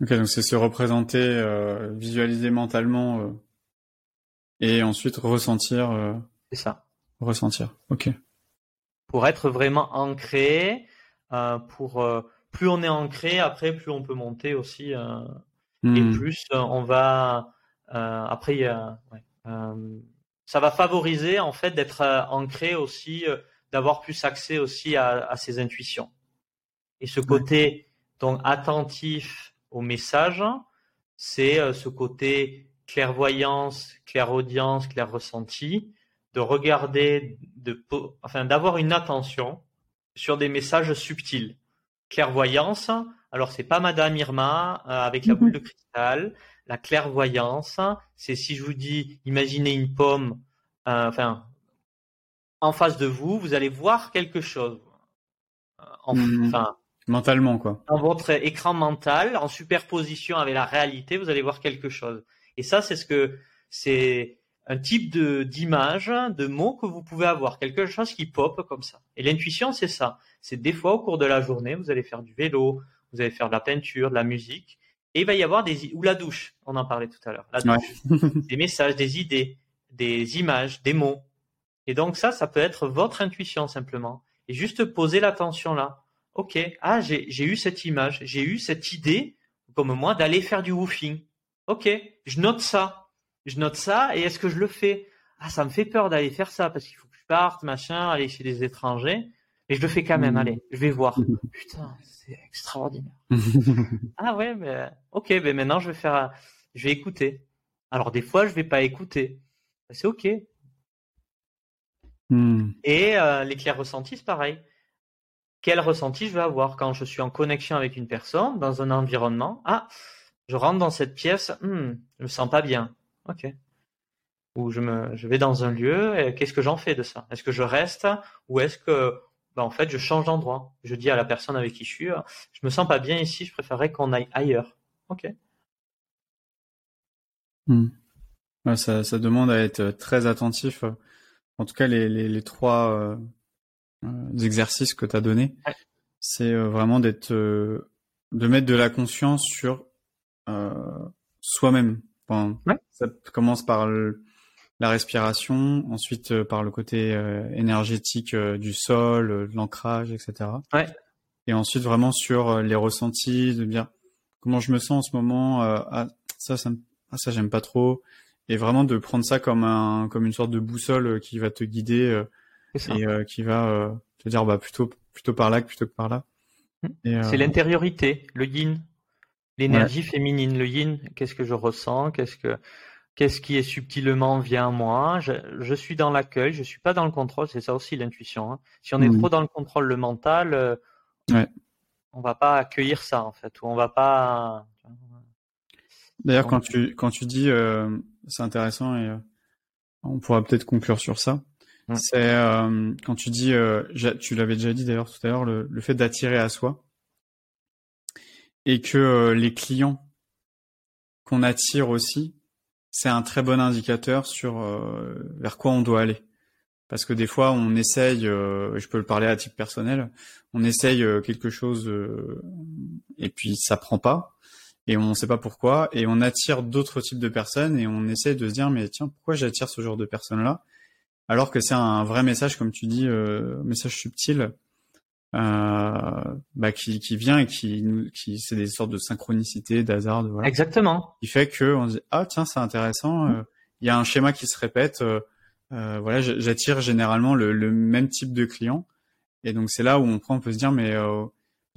Ok, donc c'est se représenter, euh, visualiser mentalement et ensuite ressentir. c'est ça. Ressentir. Ok. Pour être vraiment ancré, pour plus on est ancré, après, plus on peut monter aussi euh, et hmm. plus on va après il y a ça va favoriser en fait d'être ancré aussi d'avoir plus accès aussi à, à ses intuitions et ce côté donc attentif au message c'est ce côté clairvoyance clairaudience clair ressenti de regarder, de, enfin, d'avoir une attention sur des messages subtils. Clairvoyance, alors c'est pas Madame Irma euh, avec la mhm. boule de cristal. La clairvoyance, c'est si je vous dis, imaginez une pomme, euh, enfin, en face de vous, vous allez voir quelque chose. Euh, mhm. Enfin, mentalement quoi. Dans votre écran mental, en superposition avec la réalité, vous allez voir quelque chose. Et ça, c'est ce que c'est un type de d'image, de mots que vous pouvez avoir, quelque chose qui pop comme ça. Et l'intuition, c'est ça. C'est des fois au cours de la journée, vous allez faire du vélo, vous allez faire de la peinture, de la musique, et il va y avoir des ou la douche. On en parlait tout à l'heure. La douche, des messages, des idées, des images, des mots. Et donc ça, ça peut être votre intuition simplement. Et juste poser l'attention là. Ok, ah j'ai eu cette image, j'ai eu cette idée, comme moi, d'aller faire du woofing. Ok, je note ça je note ça et est-ce que je le fais? Ah, ça me fait peur d'aller faire ça parce qu'il faut que je parte, machin, aller chez des étrangers. Et je le fais quand même, mmh. allez, je vais voir. Putain, c'est extraordinaire. ah ouais, mais ok, mais maintenant je vais faire, je vais écouter. Alors des fois, je vais pas écouter. C'est ok. Mmh. Et euh, les clairs ressentis, c'est pareil. Quel ressenti je vais avoir quand je suis en connexion avec une personne dans un environnement? Ah, je rentre dans cette pièce, hmm, je me sens pas bien. Ok. Ou je me, je vais dans un lieu, et qu'est-ce que j'en fais de ça? Est-ce que je reste ou est-ce que, ben, en fait, je change d'endroit? Je dis à la personne avec qui je suis, je me sens pas bien ici, je préférerais qu'on aille ailleurs. Ok. Hmm. ça, ça, demande à être très attentif. En tout cas, les, les, les trois euh, euh exercices que tu as donnés, c'est euh, vraiment d'être, euh, de mettre de la conscience sur soi-même ça commence par la respiration, ensuite euh, par le côté euh, énergétique euh, du sol, l'ancrage, etc. Et ensuite vraiment sur les ressentis, de dire comment je me sens en ce moment. ah, ça, ça, ah, ça j'aime pas trop. Et vraiment de prendre ça comme un, comme une sorte de boussole qui va te guider et qui va te dire bah plutôt, plutôt par là que plutôt que par là. Mmh. C'est l'intériorité, le yin. L'énergie féminine, le yin, qu'est-ce que je ressens, qu'est-ce que qu'est-ce qui est subtilement vient à moi? Je, suis dans l'accueil, je suis pas dans le contrôle, c'est ça aussi l'intuition. Hein. Si on est mmh. trop dans le contrôle, le mental, euh, ouais. on va pas accueillir ça en fait, ou on va pas. D'ailleurs, quand tu quand tu dis, euh, c'est intéressant et euh, on pourra peut-être conclure sur ça. C'est quand tu dis, tu l'avais déjà dit d'ailleurs tout à l'heure, le fait d'attirer à soi et que euh, les clients qu'on attire aussi, c'est un très bon indicateur sur euh, vers quoi on doit aller. Parce que des fois, on essaye, euh, je peux le parler à titre personnel, on essaye quelque chose et puis ça prend pas et on ne sait pas pourquoi et on attire d'autres types de personnes et on essaye de se dire mais tiens pourquoi j'attire ce genre de personnes là alors que c'est un vrai message comme tu dis, message subtil euh, bah, qui, qui vient et qui qui c'est des sortes de synchronicité, d'hasard, voilà. Exactement. Qui fait que on se dit ah tiens c'est intéressant, euh, il y a un schéma qui se répète. Euh, euh voilà, j'attire généralement le, le, même type de client et donc c'est là où on prend, on peut se dire mais euh,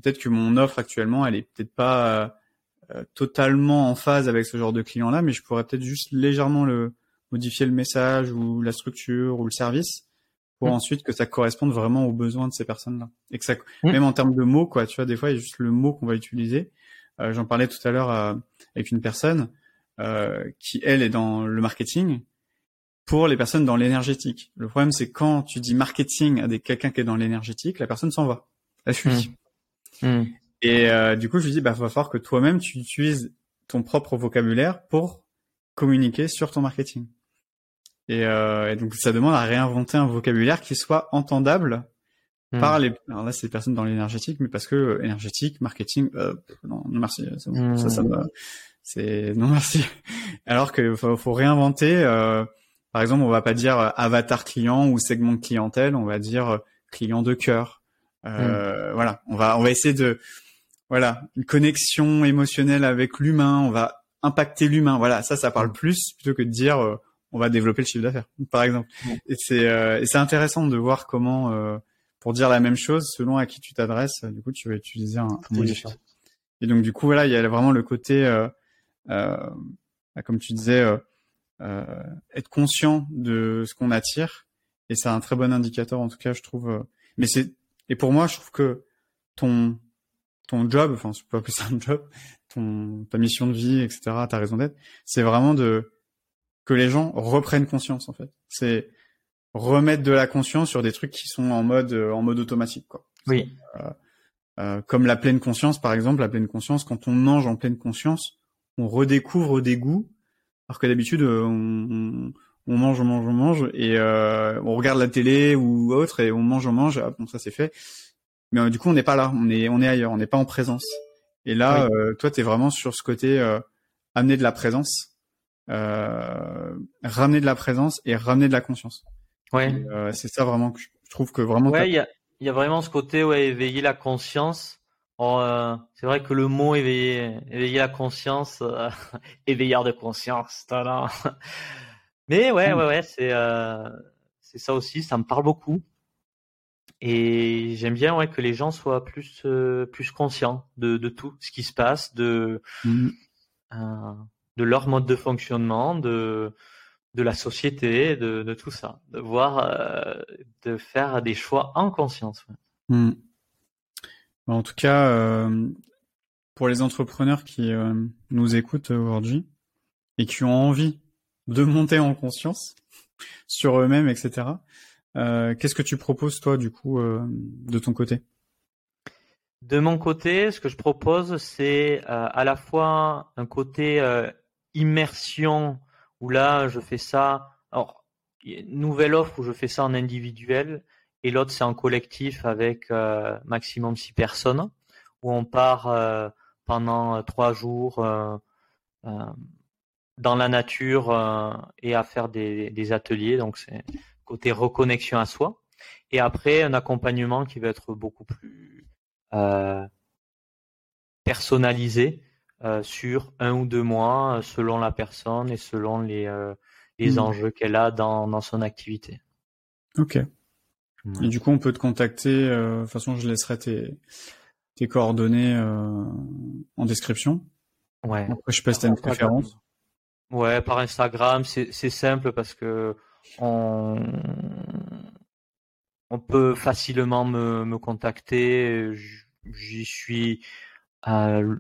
peut-être que mon offre actuellement elle est peut-être pas totalement en phase avec ce genre de client là, mais je pourrais peut-être juste légèrement le modifier le message ou la structure ou le service pour mmh. ensuite que ça corresponde vraiment aux besoins de ces personnes-là. Et que ça, mmh. même en termes de mots, quoi, tu vois, des fois, il y a juste le mot qu'on va utiliser. Euh, J'en parlais tout à l'heure euh, avec une personne euh, qui, elle, est dans le marketing pour les personnes dans l'énergétique. Le problème, c'est quand tu dis marketing à des quelqu'un qui est dans l'énergétique, la personne s'en va. Elle fuit. Mmh. Et euh, du coup, je lui dis, bah, va falloir que toi-même, tu utilises ton propre vocabulaire pour communiquer sur ton marketing. Et, euh, et, donc ça demande à réinventer un vocabulaire qui soit entendable hmm. par les. Alors là, c'est les personnes dans l'énergétique, mais parce que euh, énergétique, marketing, euh, non, non merci, bon, ça, ça hmm. me, c'est non merci. Alors que faut, faut réinventer. Euh, par exemple, on va pas dire avatar client ou segment de clientèle, on va dire client de cœur. Euh, hmm. Voilà, on va on va essayer de voilà, une connexion émotionnelle avec l'humain, on va impacter l'humain. Voilà, ça, ça parle plus plutôt que de dire euh, on va développer le chiffre d'affaires, par exemple. Et c'est euh, et c'est intéressant de voir comment euh, pour dire la même chose selon à qui tu t'adresses, du coup, tu vas utiliser un, mot différent. Et donc du coup, voilà, il y a vraiment le côté, bah, comme tu disais, être conscient de ce qu'on attire. Et c'est un très bon indicateur, en tout cas, je trouve. mais c'est et pour moi, je trouve que ton ton job, enfin, je peux appeler ça un job, ton, ta mission de vie, etc., ta raison d'être, c'est vraiment de, que les gens reprennent conscience, en fait. C'est remettre de la conscience sur des trucs qui sont en mode, euh, en mode automatique, quoi. Oui. Euh, euh, comme la pleine conscience, par exemple, la pleine conscience, quand on mange en pleine conscience, on redécouvre des goûts, alors que d'habitude, euh, on, on, mange, on mange, on mange, et euh, on regarde la télé ou autre, et on mange, on mange, ah, bon, ça c'est fait mais du coup on n'est pas là, on est on est ailleurs, on n'est pas en présence. Et là, euh, toi, tu es vraiment sur ce côté euh, amener de la présence, ramener de la présence et ramener de la conscience. Ouais. c'est ça vraiment que je trouve que vraiment. Ouais, il y a, y a vraiment ce côté ouais éveiller la conscience. c'est vrai que le mot éveiller, éveiller la conscience, éveilleur de conscience, Mais ouais, ouais, ouais, c'est c'est ça aussi, ça me parle beaucoup. Et j'aime bien ouais, que les gens soient plus euh, plus conscients de, de tout ce qui se passe, de mmh. De leur mode de fonctionnement, de de la société, de, de tout ça, de voir, euh, de faire des choix en conscience. Mmh. En tout cas, euh, pour les entrepreneurs qui euh, nous écoutent aujourd'hui et qui ont envie de monter en conscience sur eux-mêmes, etc. Qu'est-ce que tu proposes toi du coup de ton côté? De mon côté, ce que je propose, c'est à la fois un côté immersion où là je fais ça. Alors, nouvelle offre où je fais ça en individuel et l'autre c'est en collectif avec maximum six personnes où on part pendant trois jours dans la nature et à faire des, des ateliers. Donc c'est côté reconnexion à soi. Et après, un accompagnement qui va être beaucoup plus euh, personnalisé euh, sur un ou deux mois, euh, selon la personne et selon les, les hmm. enjeux qu'elle a dans, dans son activité. Ok. Et du coup, on peut te contacter. de toute façon, je laisserai tes, tes coordonnées en description. Ouais. Après, je sais pas si une préférence. Ouais, par Instagram, c'est simple parce que on, on peut facilement me, me contacter. J'y suis, euh,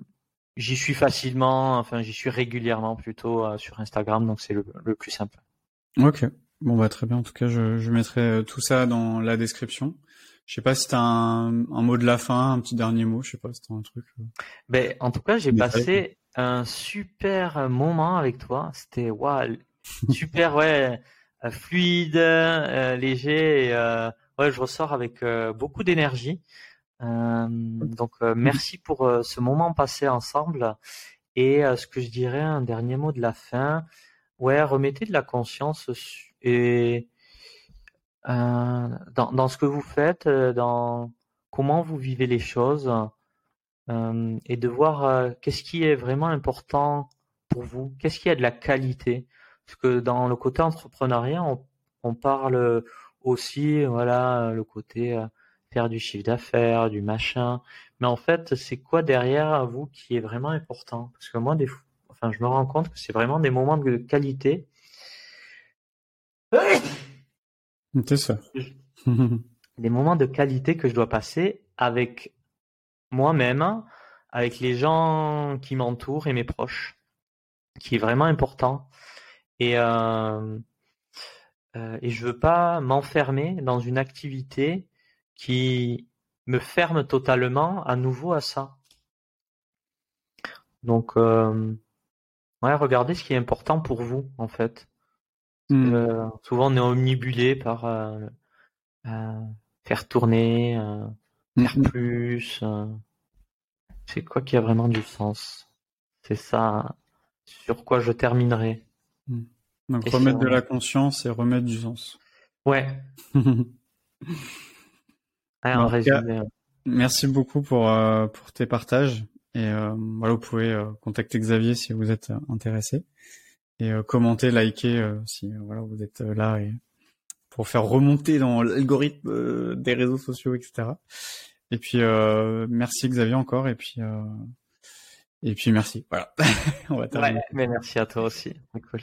j'y suis facilement, enfin j'y suis régulièrement plutôt euh, sur Instagram, donc c'est le, le, plus simple. Ok, bon bah très bien. En tout cas, je, je mettrai euh, tout ça dans la description. Je sais pas si t'as un, un mot de la fin, un petit dernier mot. Je sais pas si t'as un truc. Euh. Ben en tout cas, j'ai passé un super moment avec toi. C'était waouh, super ouais. Fluide, euh, léger. Et, euh, ouais, je ressors avec beaucoup d'énergie. Donc merci pour ce moment passé ensemble. Et ce que je dirais, un dernier mot de la fin, ouais, remettez de la conscience et dans, dans, ce que vous faites, dans comment vous vivez les choses, et de voir qu'est-ce qui est vraiment important pour vous, qu'est-ce qui a de la qualité. Parce que dans le côté entrepreneuriat, on, parle aussi, voilà, le côté euh, faire du chiffre d'affaires, du machin. Mais en fait, c'est quoi derrière vous qui est vraiment important? Parce que moi, des fois, enfin, je me rends compte que c'est vraiment des moments de qualité. C'est ça. des moments de qualité que je dois passer avec moi-même, avec les gens qui m'entourent et mes proches, qui est vraiment important. Et, euh, euh, et je veux pas m'enfermer dans une activité qui me ferme totalement à nouveau à ça. Donc, euh, ouais, regardez ce qui est important pour vous, en fait. Hmm. Euh, souvent, on est omnibulé par euh, faire tourner, faire hmm. plus. c'est quoi qui a vraiment du sens? C'est ça sur quoi je terminerai. Hmm. Donc remettre de la conscience et remettre du sens. Ouais. en résumé. merci beaucoup pour pour tes partages et voilà vous pouvez contacter Xavier si vous êtes intéressé et commenter, liker si voilà vous êtes là et pour faire remonter dans l'algorithme des réseaux sociaux etc. Et puis merci Xavier encore et puis et puis merci. Voilà. On va terminer. Ouais, mais merci à toi aussi. Cool.